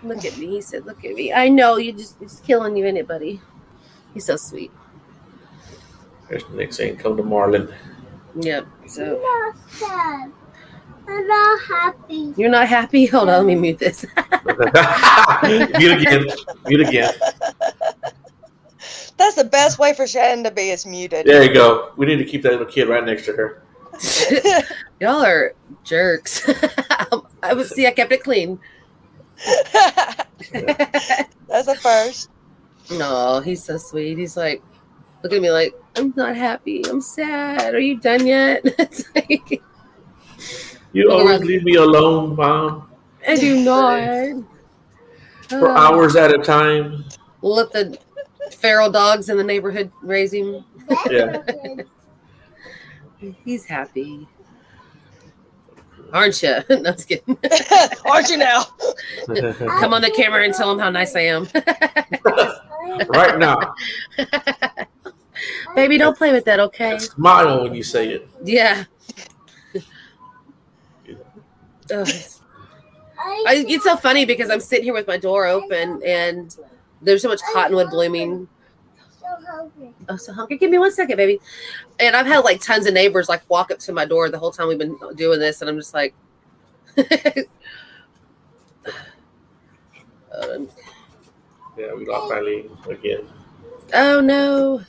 look at me. He said, "Look at me." I know you just it's killing you, in it, buddy? He's so sweet. There's Nick saying, "Come to Marlin." Yep. So. not sad. I'm not happy. You're not happy? Hold on, let me mute this. mute again. Mute again. That's the best way for Shannon to be is muted. There you go. We need to keep that little kid right next to her. Y'all are jerks. I was see, I kept it clean. That's a first. no, he's so sweet. He's like, look at me like, I'm not happy. I'm sad. Are you done yet? It's like, You always leave me alone, mom, I do not. for Uh, hours at a time. Let the feral dogs in the neighborhood raise him. Yeah. He's happy. Aren't you? no, I'm just kidding. Aren't you now? Come on the camera and tell him how nice I am. right now, Baby, don't play with that, okay? smile when you say it. Yeah. I, it's so funny because I'm sitting here with my door open and there's so much cottonwood blooming. Oh, so hungry. Give me one second, baby. And I've had like tons of neighbors like walk up to my door the whole time we've been doing this, and I'm just like, Um, Yeah, we lost Ilene again. oh no.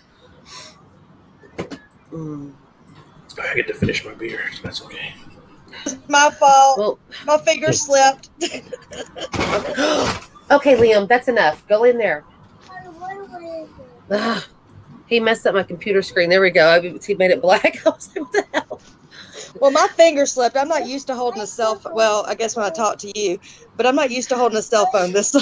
Mm. I get to finish my beer. So that's okay. My fault. Well, My finger slipped. okay. okay, Liam, that's enough. Go in there. Ugh. He messed up my computer screen. There we go. I- He made it black. I was like, what the hell? Well, my finger slipped. I'm not used to holding a cell phone. Well, I guess when I talk to you, but I'm not used to holding a cell phone this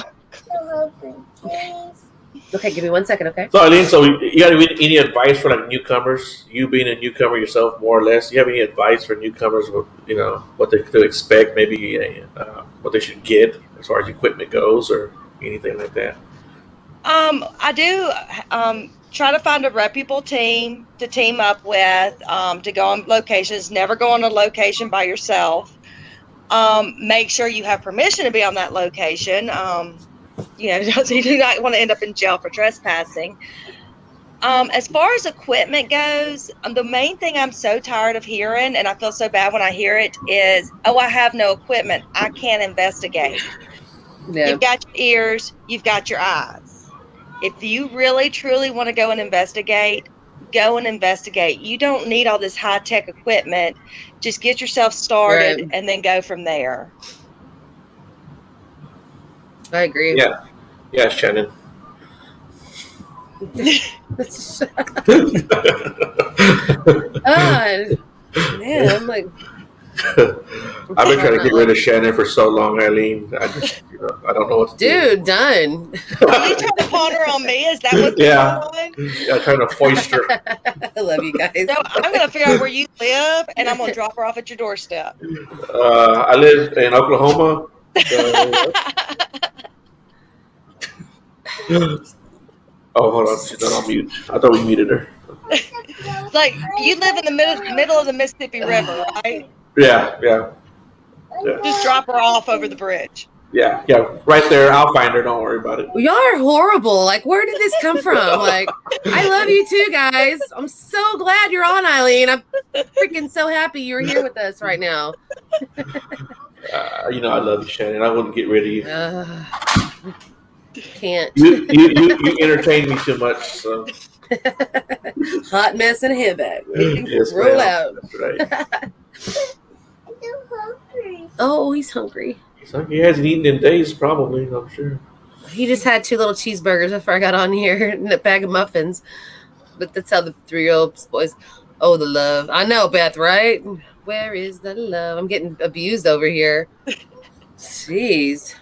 Okay, give me one second, okay? So Ilene, so you got any any advice for like newcomers? You being a newcomer yourself, more or less, you have any advice for newcomers? What you know, what they to expect, maybe uh, what they should get as far as equipment goes, or anything like that. Um, I do um, try to find a reputable team to team up with um, to go on locations. Never go on a location by yourself. Um, make sure you have permission to be on that location. Um, you know, so you do not want to end up in jail for trespassing. Um, as far as equipment goes, um, the main thing I'm so tired of hearing, and I feel so bad when I hear it, is, "Oh, I have no equipment. I can't investigate." Yeah. You've got your ears, you've got your eyes. If you really truly want to go and investigate, go and investigate. You don't need all this high tech equipment. Just get yourself started Right. and then go from there. I agree. Yeah. Yeah, Shannon. ah, man, I'm like, I've been trying to get rid of Shannon for so long, Ilene. I just, you know, I don't know what to do. dude, done. Are you trying to pawn her on me? Is that what's Yeah. going on? do. Yeah, trying to foist her. I love you guys. So I'm gonna figure out where you live and I'm gonna drop her off at your doorstep. Uh, I live in Oklahoma. So, oh, hold on, she's not on mute. I thought we muted her. like you live in the middle middle of the Mississippi River, right? Yeah, yeah. Just drop her off over the bridge. Yeah, yeah, right there. I'll find her. Don't worry about it. Y'all are horrible. Like, where did this come from? Like, I love you too, guys. I'm so glad you're on, Ilene. I'm freaking so happy you're here with us right now. Uh, you know, I love you, Shannon. I wouldn't get rid of you. Uh, can't. You, you, you, you entertain me too much. So Hot mess and a head bag. Yes, Roll ma'am. out. that's right. I'm hungry. Oh, he's hungry. So he hasn't eaten in days, probably. I'm sure. He just had two little cheeseburgers before I got on here and a bag of muffins. But that's how the three year old boys. Oh, the love. I know, Beth, right? Where is the love? I'm getting abused over here. Jeez.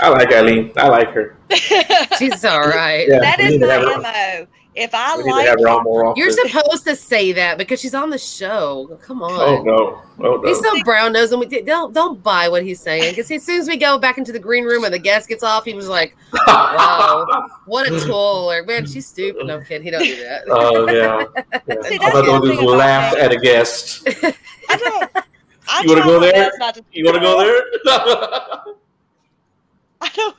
I like Ilene. I like her. She's all right. Yeah, that we is need to my have MO. If I We like her more often. You're supposed to say that because she's on the show. Come oh, on. Oh no! Oh no! He's so brown nosed, and we don't don't buy what he's saying. Because as soon as we go back into the green room and the guest gets off, he was like, "Wow, what a tool!" Or man, she's stupid. No I'm kidding. He don't do that. Oh yeah. yeah. See, All that's I the don't do is laugh at a guest. I don't. I You wanna go there? best not to You want to go there? I don't.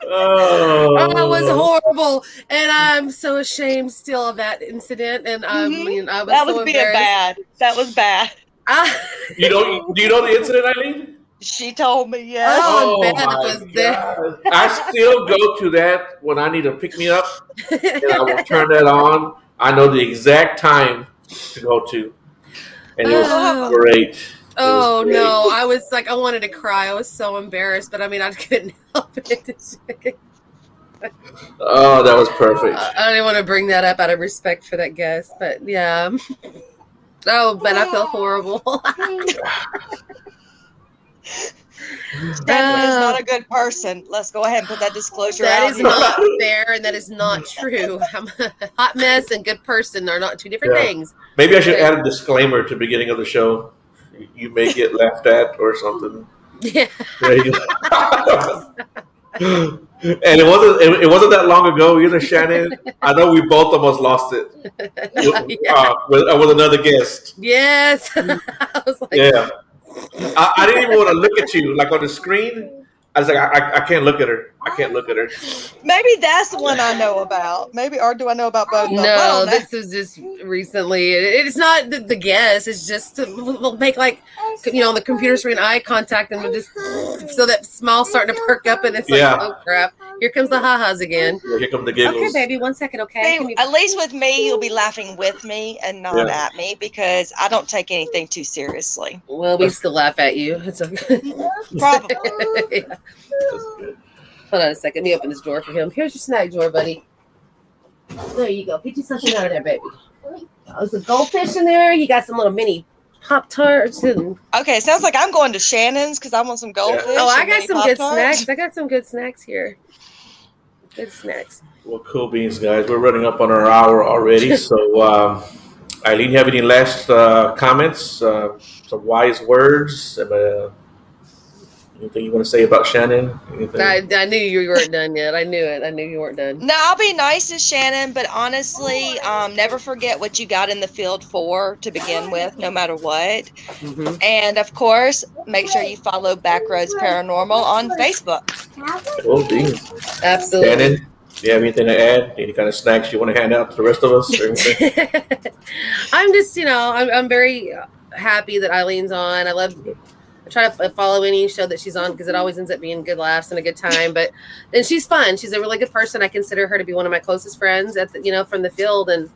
oh, Oh, that was horrible, and I'm so ashamed still of that incident. And I Mhm. mean, I was That so was being embarrassed. bad. That was bad. Ah, You don't? Do you know the incident, Ilene? She told me yes. Oh, and Beth was there. God. I still go to that when I need to pick me up, and I will turn that on. I know the exact time to go to, and it was Oh. great. Oh great. no, I was like, I wanted to cry. I was so embarrassed, but I mean, I couldn't help it. Oh, that was perfect. I I didn't want to bring that up out of respect for that guest, but yeah. Oh, but I feel horrible. Stephanie is uh, not a good person. Let's go ahead and put that disclosure That out. is not fair, and that is not true. I'm a hot mess and good person are not two different Yeah. things. Maybe I should add a disclaimer to the beginning of the show. You may get laughed at or something. Yeah. There you go. and it wasn't it, it wasn't that long ago either, Shannon. I know we both almost lost it with, uh, with, uh, with another guest. Yes. I was like, Yeah, I, I didn't even want to look at you like on the screen. I was like, I, I, I can't look at her. I can't look at her. Maybe that's the one I know about. Maybe, or do I know about both? of no, don't this is just recently. It's not the, the guess. It's just to we'll make like you know on the computer screen eye contact and we'll just so that smile starting to perk up and it's like Yeah. oh crap here comes the ha-has again Yeah, Here come the giggles. okay baby one second okay See, Can you- at least with me, you'll be laughing with me and not Yeah. at me because I don't take anything too seriously. well we still laugh at you it's okay Probably. Yeah. hold on a second let me open this door for him here's your snack drawer buddy there you go get you something out of there baby oh, there's a goldfish in there you got some little mini pop tarts and Okay, sounds like I'm going to Shannon's because I want some goldfish. oh i got some good Pop-Tarts. snacks i got some good snacks here good snacks Well, cool beans, guys. We're running up on our hour already. so, um, Ilene, you have any last uh, comments? Uh, some wise words? Uh, anything you want to say about Shannon? I, I knew you weren't done yet. I knew it. I knew you weren't done. No, I'll be nice to Shannon, but honestly, um, never forget what you got in the field for to begin with, no matter what. Mhm. And of course, make sure you follow Backroads Paranormal on Facebook. cool beans. Absolutely. Shannon, do you have anything to add? Any kind of snacks you want to hand out to the rest of us? Or? I'm just, you know, I'm, I'm very happy that Ilene's on. I love, I try to follow any show that she's on because it always ends up being good laughs and a good time. But and she's fun. She's a really good person. I consider her to be one of my closest friends at the, you know, from the field. And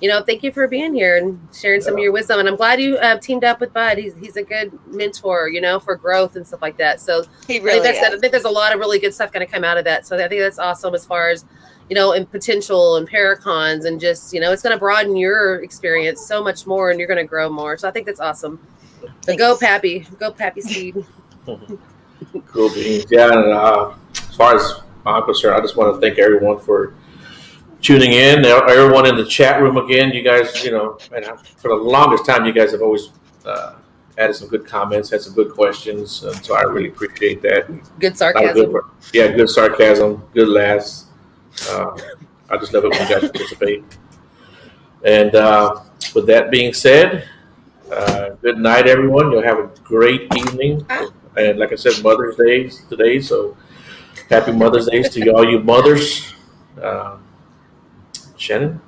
you know, thank you for being here and sharing some of your wisdom. And I'm glad you uh, teamed up with Bud. He's he's a good mentor, you know, for growth and stuff like that. So He I really think, that's, I think there's a lot of really good stuff going to come out of that. So I think that's awesome as far as, you know, and potential and paracons and just, you know, it's going to broaden your experience so much more and you're going to grow more. So I think that's awesome. So go Pappy. Go Pappy Speed. Cool beans. Yeah, and, uh, as far as I'm concerned, I just want to thank everyone for tuning in. Everyone in the chat room again. You guys, you know, and for the longest time, you guys have always uh, added some good comments, had some good questions, and so I really appreciate that. Good A lot of sarcasm. good, yeah, good sarcasm, good laughs. Uh, I just love it when you guys participate. And uh, with that being said, uh, good night, everyone. You'll have a great evening. And like I said, Mother's Day today, so happy Mother's Day to all you mothers. Um, Shannon,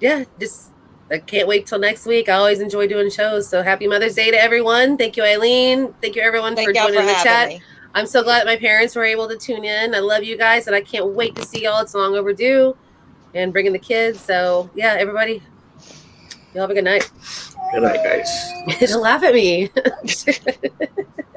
Yeah, just I can't wait till next week. I always enjoy doing shows. So happy Mother's Day to everyone. Thank you, Ilene. Thank you, everyone, Thank for joining for the chat. me. I'm so glad that my parents were able to tune in. I love you guys, and I can't wait to see y'all. It's long overdue, and bringing the kids. So yeah, everybody, y'all have a good night. Good night, guys. Laugh at me.